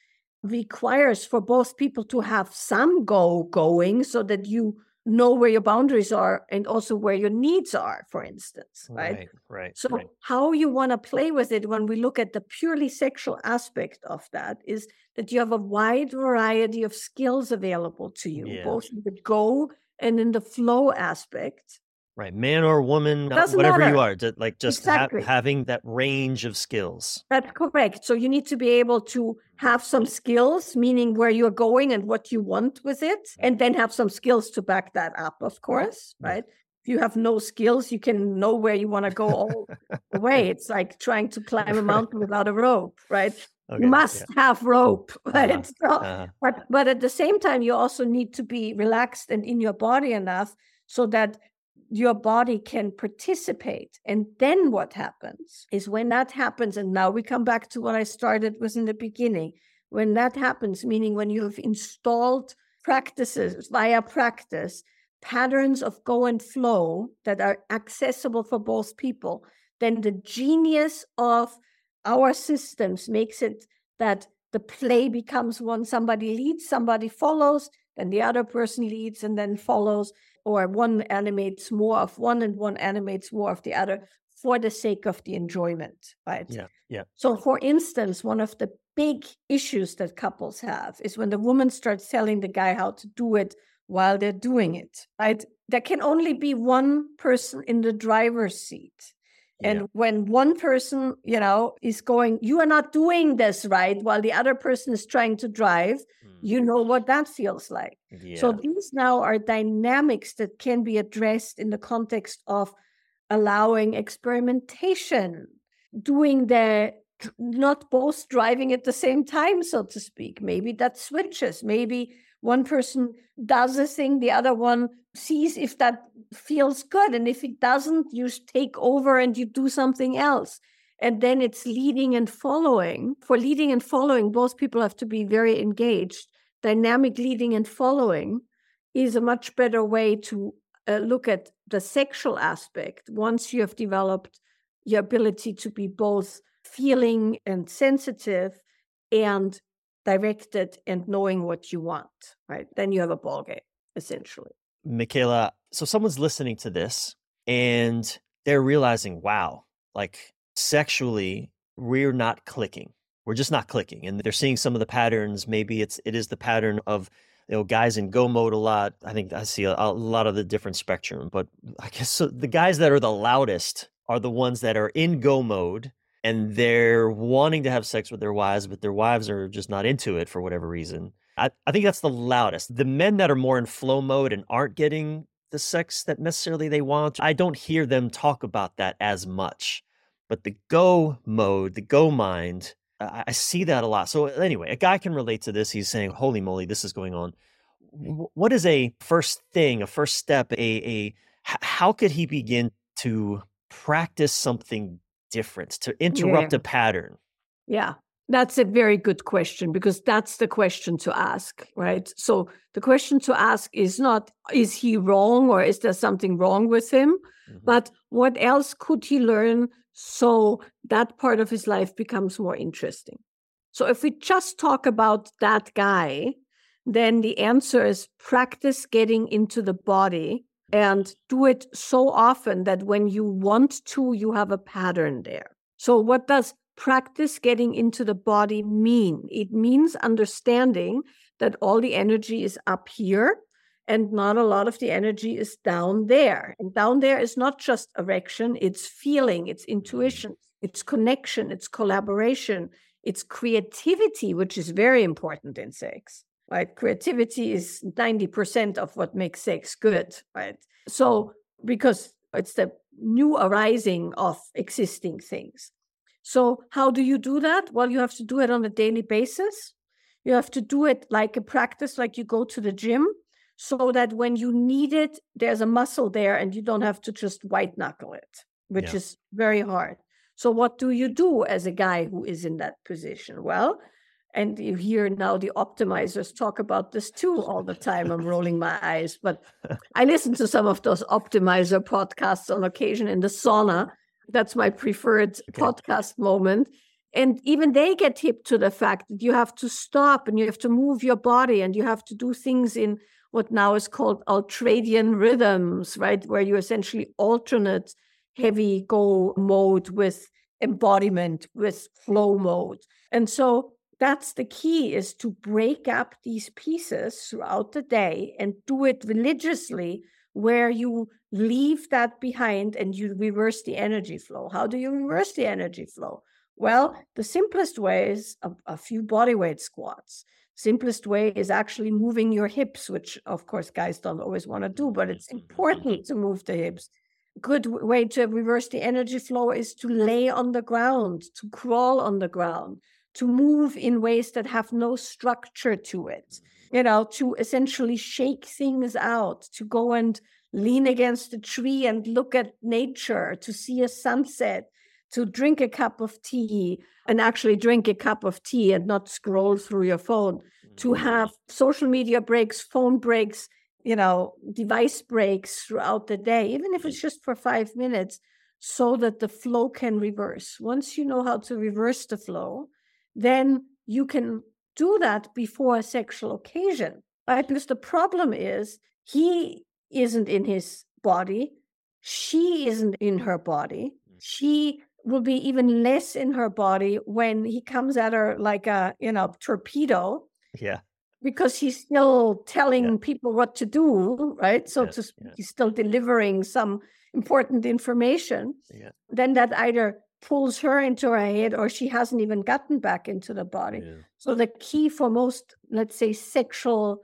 S1: requires for both people to have some go going so that you know where your boundaries are and also where your needs are, for instance, right?
S2: Right, right.
S1: So,
S2: right.
S1: how you want to play with it when we look at the purely sexual aspect of that is that you have a wide variety of skills available to you,
S2: Yeah.
S1: both in the go and in the flow aspect.
S2: Right, man or woman,
S1: Doesn't
S2: whatever
S1: matter.
S2: you are, ju- like just ha- having that range of skills.
S1: That's correct. So, you need to be able to have some skills, meaning where you're going and what you want with it, and then have some skills to back that up, of course,
S2: Yeah.
S1: right? If you have no skills, you can know where you want to go all the way. It's like trying to climb a mountain without a rope, right?
S2: Okay,
S1: you must have rope, right?
S2: Uh-huh.
S1: So-
S2: uh,
S1: but but at the same time, you also need to be relaxed and in your body enough so that your body can participate. And then what happens is when that happens, and now we come back to what I started with in the beginning. When that happens, meaning when you have installed practices via practice, patterns of go and flow that are accessible for both people, then the genius of our systems makes it that the play becomes one somebody leads, somebody follows, then the other person leads and then follows, or one animates more of one and one animates more of the other for the sake of the enjoyment, right?
S2: yeah, yeah.
S1: So, for instance, one of the big issues that couples have is when the woman starts telling the guy how to do it while they're doing it, right? There can only be one person in the driver's seat. And
S2: yeah.
S1: when one person, you know, is going, you are not doing this right, while the other person is trying to drive,
S2: Mm.
S1: you know what that feels like.
S2: yeah.
S1: So these now are dynamics that can be addressed in the context of allowing experimentation, doing the not both driving at the same time, so to speak. Maybe that switches. Maybe one person does a thing, the other one sees if that feels good. And if it doesn't, you take over and you do something else. And then it's leading and following. For leading and following, both people have to be very engaged. Dynamic leading and following is a much better way to uh, look at the sexual aspect once you have developed your ability to be both feeling and sensitive and directed and knowing what you want, right? Then you have a ball game, essentially.
S2: Michaela, so someone's listening to this and they're realizing, wow, like sexually, we're not clicking. We're just not clicking. And they're seeing some of the patterns. Maybe it's it is the pattern of you know guys in go mode a lot. I think I see a, a lot of the different spectrum. But I guess so the guys that are the loudest are the ones that are in go mode and they're wanting to have sex with their wives, but their wives are just not into it for whatever reason. I, I think that's the loudest. The men that are more in flow mode and aren't getting the sex that necessarily they want, I don't hear them talk about that as much. But the go mode, the go mind, I, I see that a lot. So anyway, a guy can relate to this. He's saying, "Holy moly, this is going on." Wh- What is a first thing, a first step, a a h- how could he begin to practice something different, to interrupt
S1: Yeah.
S2: a pattern?
S1: Yeah, that's a very good question because that's the question to ask, right? So the question to ask is not, is he wrong or is there something wrong with him?
S2: Mhm.
S1: But what else could he learn so that part of his life becomes more interesting? So if we just talk about that guy, then the answer is practice getting into the body and do it so often that when you want to, you have a pattern there. So, what does practice getting into the body mean? It means understanding that all the energy is up here and not a lot of the energy is down there. And down there is not just erection, it's feeling, it's intuition, it's connection, it's collaboration, it's creativity, which is very important in sex. Right? Creativity is 90% of what makes sex good, right? So, because it's the new arising of existing things. So, how do you do that? Well, you have to do it on a daily basis. You have to do it like a practice, like you go to the gym, so that when you need it, there's a muscle there and you don't have to just white knuckle it, which
S2: Yeah.
S1: is very hard. So, what do you do as a guy who is in that position? Well, and you hear now the optimizers talk about this too all the time. I'm rolling my eyes, but I listen to some of those optimizer podcasts on occasion in the sauna. That's my preferred
S2: Okay.
S1: podcast moment. And even they get hip to the fact that you have to stop and you have to move your body and you have to do things in what now is called ultradian rhythms, right? Where you essentially alternate heavy go mode with embodiment, with flow mode. And so that's the key is to break up these pieces throughout the day and do it religiously where you leave that behind and you reverse the energy flow. How do you reverse the energy flow? Well, the simplest way is a, a few body weight squats. Simplest way is actually moving your hips, which of course guys don't always want to do, mm-hmm. but it's mm-hmm. Mm-hmm. important to move the hips. Good way to reverse the energy flow is to lay on the ground, to crawl on the ground, to move in ways that have no structure to it, you know, to essentially shake things out, to go and lean against a tree and look at nature, to see a sunset, to drink a cup of tea and actually drink a cup of tea and not scroll through your phone, to mm-hmm. have social media breaks, phone breaks, you know, device breaks throughout the day, even if it's just for five minutes, so that the flow can reverse. Once you know how to reverse the flow, then you can do that before a sexual occasion, right? Because the problem is he isn't in his body, she isn't in her body. Mm. She will be even less in her body when he comes at her like a you know torpedo
S2: yeah
S1: because he's still telling yeah. people what to do right so yeah. to, yeah. he's still delivering some important information
S2: yeah.
S1: then that either pulls her into her head or she hasn't even gotten back into the body so the key for most let's say sexual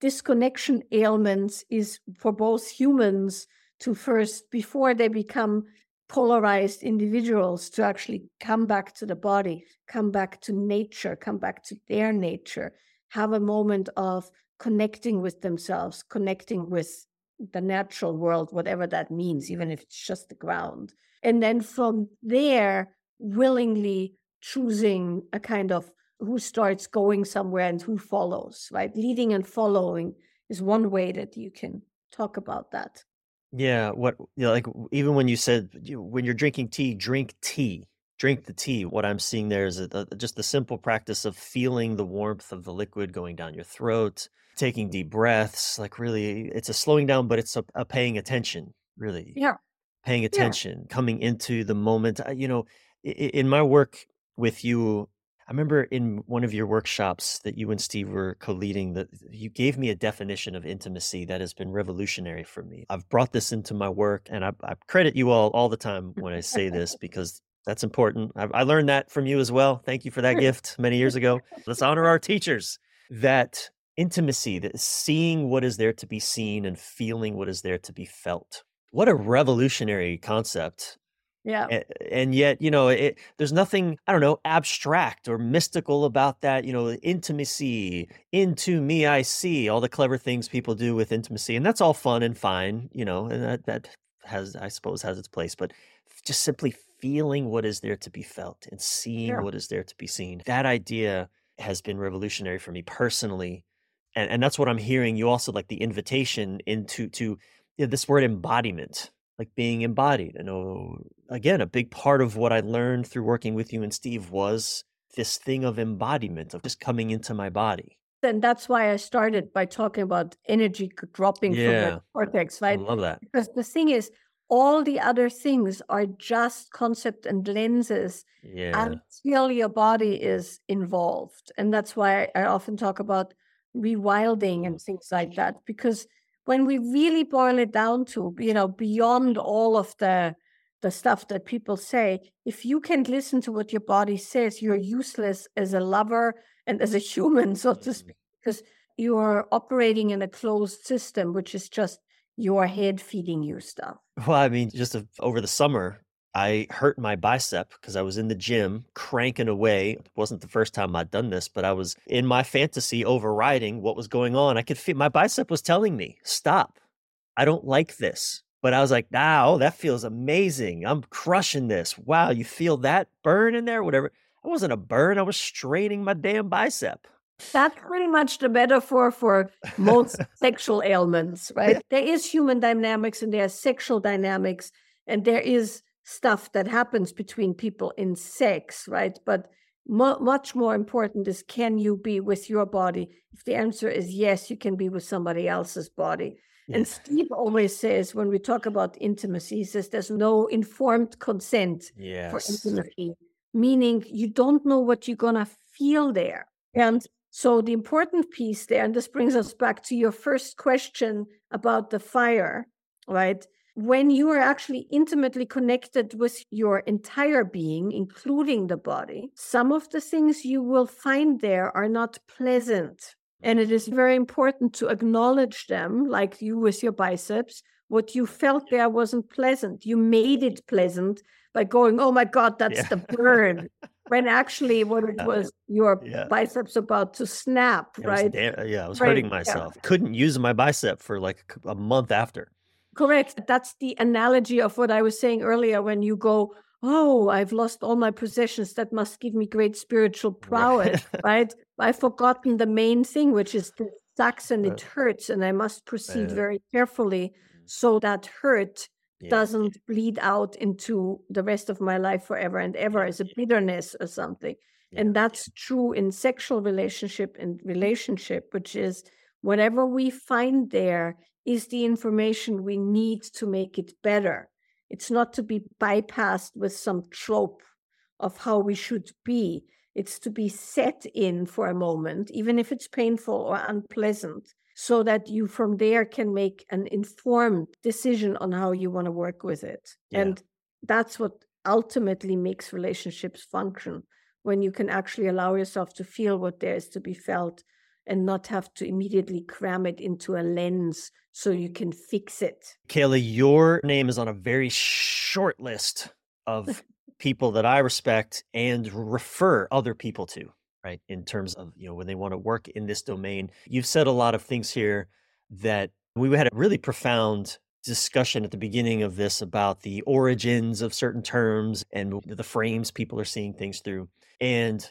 S1: disconnection ailments is for both humans to first before they become polarized individuals to actually come back to the body, come back to nature, come back to their nature, have a moment of connecting with themselves, connecting with the natural world, whatever that means, even if it's just the ground. And then from there, willingly choosing a kind of who starts going somewhere and who follows, right? Leading and following is one way that you can talk about that.
S2: Yeah, what you know, like even when you said you, when you're drinking tea, drink tea, drink the tea. What I'm seeing there is a, a, just the simple practice of feeling the warmth of the liquid going down your throat, taking deep breaths. Like really, it's a slowing down, but it's a, a paying attention. Really,
S1: yeah,
S2: paying attention, yeah. coming into the moment. You know, in, in my work with you, I remember in one of your workshops that you and Steve were co-leading that you gave me a definition of intimacy that has been revolutionary for me. I've brought this into my work and I, I credit you all all the time when I say this because that's important. I, I learned that from you as well. Thank you for that gift many years ago. Let's honor our teachers. That intimacy, that seeing what is there to be seen and feeling what is there to be felt. What a revolutionary concept
S1: yeah.
S2: And, and yet, you know, it, there's nothing, I don't know, abstract or mystical about that. You know, intimacy, into me, I see all the clever things people do with intimacy. And that's all fun and fine, you know, and that, that has, I suppose, has its place. But just simply feeling what is there to be felt and seeing sure. what is there to be seen. That idea has been revolutionary for me personally. And, and that's what I'm hearing. You also like the invitation into to you know, this word embodiment like being embodied. I know, again, a big part of what I learned through working with you and Steve was this thing of embodiment, of just coming into my body.
S1: And that's why I started by talking about energy dropping yeah. from the cortex, right?
S2: I love that.
S1: Because the thing is, all the other things are just concept and lenses
S2: yeah.
S1: until your body is involved. And that's why I often talk about rewilding and mm. things like that, because when we really boil it down to, you know, beyond all of the the stuff that people say, if you can't listen to what your body says, you're useless as a lover and as a human, so to mm-hmm. speak, because you are operating in a closed system, which is just your head feeding you stuff.
S2: Well, I mean, just a, over the summer, I hurt my bicep because I was in the gym cranking away. It wasn't the first time I'd done this, but I was in my fantasy overriding what was going on. I could feel my bicep was telling me, stop. I don't like this. But I was like, now that feels amazing. I'm crushing this. Wow, you feel that burn in there? Whatever. It wasn't a burn. I was straining my damn bicep.
S1: That's pretty much the metaphor for most sexual ailments, right? There is human dynamics and there are sexual dynamics, and there is stuff that happens between people in sex, right? But Mo- much more important is can you be with your body? If the answer is yes, you can be with somebody else's body. And Steve always says when we talk about intimacy, he says there's no informed consent
S2: yes.
S1: for intimacy, meaning you don't know what you're going to feel there. And so the important piece there, and this brings us back to your first question about the fire, right? When you are actually intimately connected with your entire being, including the body, some of the things you will find there are not pleasant and it is very important to acknowledge them, like you with your biceps. What you felt there wasn't pleasant. You made it pleasant by going, oh my God, that's yeah. the burn. when actually what it was your yeah. biceps about to snap, it right?
S2: Yeah, I was right. hurting myself. Yeah. Couldn't use my bicep for like a month after.
S1: Correct. That's the analogy of what I was saying earlier when you go, oh, I've lost all my possessions. That must give me great spiritual prowess, right? I've forgotten the main thing, which is the sucks and it hurts, and I must proceed very carefully mm-hmm. so that hurt yeah. doesn't bleed out into the rest of my life forever and ever as a bitterness or something. Yeah. And that's true in sexual relationship and relationship, which is whatever we find there is the information we need to make it better. It's not to be bypassed with some trope of how we should be. It's to be set in for a moment, even if it's painful or unpleasant, so that you from there can make an informed decision on how you want to work with it. Yeah. And that's what ultimately makes relationships function when you can actually allow yourself to feel what there is to be felt and not have to immediately cram it into a lens so you can fix it.
S2: Kayla, your name is on a very short list of people that I respect and refer other people to, right? In terms of, you know, when they want to work in this domain. You've said a lot of things here that we had a really profound discussion at the beginning of this about the origins of certain terms and the frames people are seeing things through. And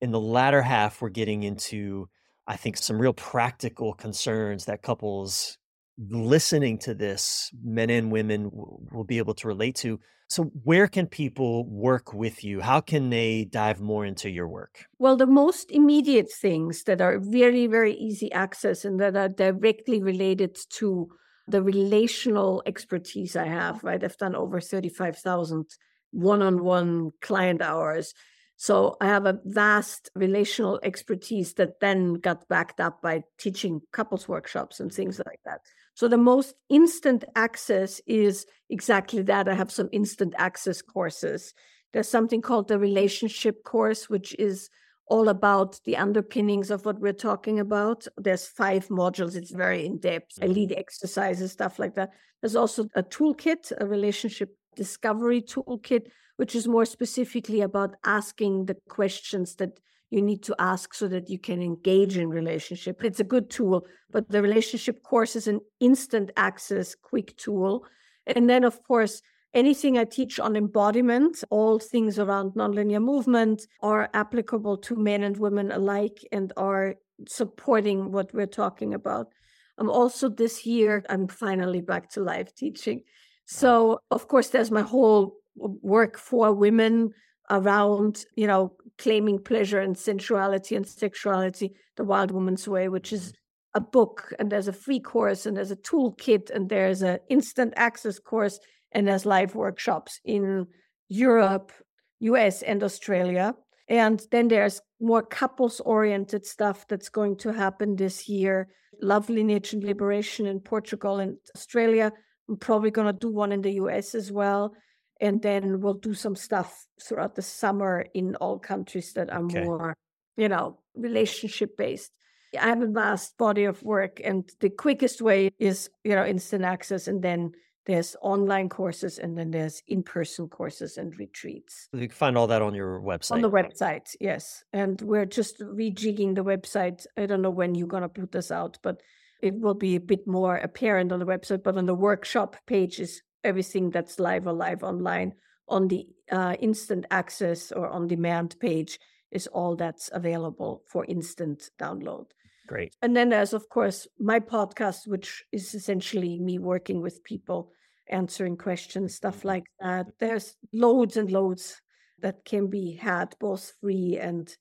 S2: in the latter half, we're getting into I think, some real practical concerns that couples listening to this, men and women, will be able to relate to. So, where can people work with you? How can they dive more into your work?
S1: Well, the most immediate things that are very, very easy access and that are directly related to the relational expertise I have, right? I've done over 35,000 one on one client hours. So I have a vast relational expertise that then got backed up by teaching couples workshops and things like that. So the most instant access is exactly that. I have some instant access courses. There's something called the relationship course, which is all about the underpinnings of what we're talking about. There's five modules. It's very in depth. I mm-hmm. lead exercises, stuff like that. There's also a toolkit, a relationship discovery toolkit, which is more specifically about asking the questions that you need to ask so that you can engage in relationship. It's a good tool, but the relationship course is an instant access, quick tool. And then, of course, anything I teach on embodiment, all things around nonlinear movement are applicable to men and women alike and are supporting what we're talking about. I'm also this year, I'm finally back to live teaching. So, of course, there's my whole work for women around, you know, claiming pleasure and sensuality and sexuality, the Wild Woman's Way, which is mm-hmm. a book, and there's a free course, and there's a toolkit, and there's an instant access course, and there's live workshops in Europe, US, and Australia. And then there's more couples oriented stuff that's going to happen this year. Love Lineage and Liberation in Portugal and Australia I'm probably going to do one in the US as well. And then we'll do some stuff throughout the summer in all countries that are okay. more, you know, relationship based. I have a vast body of work, and the quickest way is, you know, instant access. And then there's online courses, and then there's in person courses and retreats.
S2: You can find all that on your website.
S1: On the website, yes. And we're just rejigging the website. I don't know when you're going to put this out, but it will be a bit more apparent on the website, but on the workshop page is everything that's live or live online. On the uh, instant access or on demand page is all that's available for instant download.
S2: Great.
S1: And then there's, of course, my podcast, which is essentially me working with people, answering questions, stuff like that. There's loads and loads that can be had both free and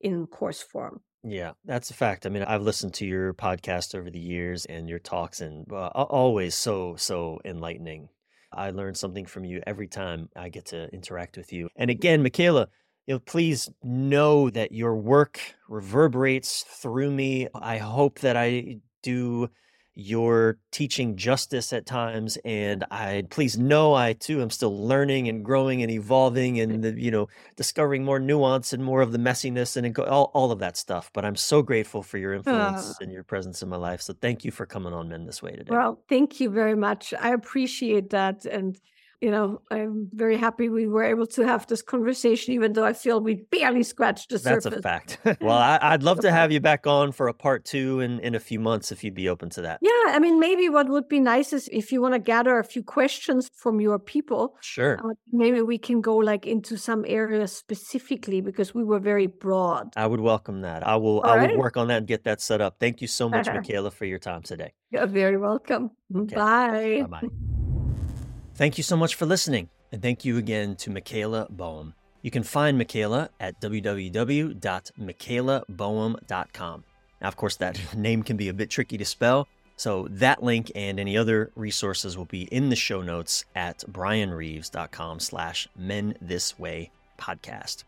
S1: in course form.
S2: Yeah, that's a fact. I mean, I've listened to your podcast over the years and your talks, and uh, always so, so enlightening. I learn something from you every time I get to interact with you. And again, Michaela, you know, please know that your work reverberates through me. I hope that I do your teaching justice at times and i please know i too am still learning and growing and evolving and the, you know discovering more nuance and more of the messiness and all, all of that stuff but i'm so grateful for your influence uh, and your presence in my life so thank you for coming on men this way today.
S1: Well thank you very much. I appreciate that and you know, I'm very happy we were able to have this conversation, even though I feel we barely scratched the
S2: surface. That's a fact. well, I, would love to have you back on for a part two in, in a few months if you'd be open to that.
S1: Yeah. I mean, maybe what would be nice is if you want to gather a few questions from your people.
S2: Sure.
S1: Uh, maybe we can go like into some areas specifically because we were very broad.
S2: I would welcome that. I will, All I right? will work on that and get that set up. Thank you so much, uh-huh. Michaela, for your time today.
S1: You're very welcome. Okay. Bye.
S2: Bye bye. Thank you so much for listening, and thank you again to Michaela Boehm. You can find Michaela at www.michaelaboehm.com. Now, of course, that name can be a bit tricky to spell, so that link and any other resources will be in the show notes at bryanreeves.com slash men this way podcast.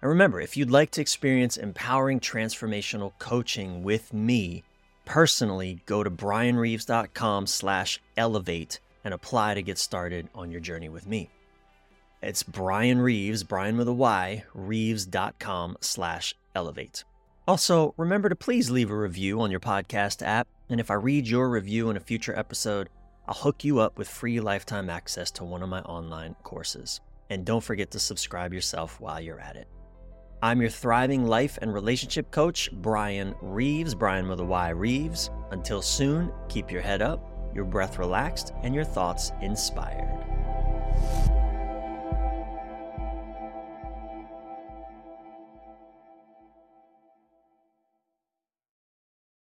S2: And remember, if you'd like to experience empowering transformational coaching with me personally, go to bryanreeves.com slash elevate and apply to get started on your journey with me. It's Bryan Reeves, Bryan with a Y, reeves.com slash elevate. Also, remember to please leave a review on your podcast app, and if I read your review in a future episode, I'll hook you up with free lifetime access to one of my online courses. And don't forget to subscribe yourself while you're at it. I'm your thriving life and relationship coach, Bryan Reeves, Bryan with a Y Reeves. Until soon, keep your head up your breath relaxed, and your thoughts inspired.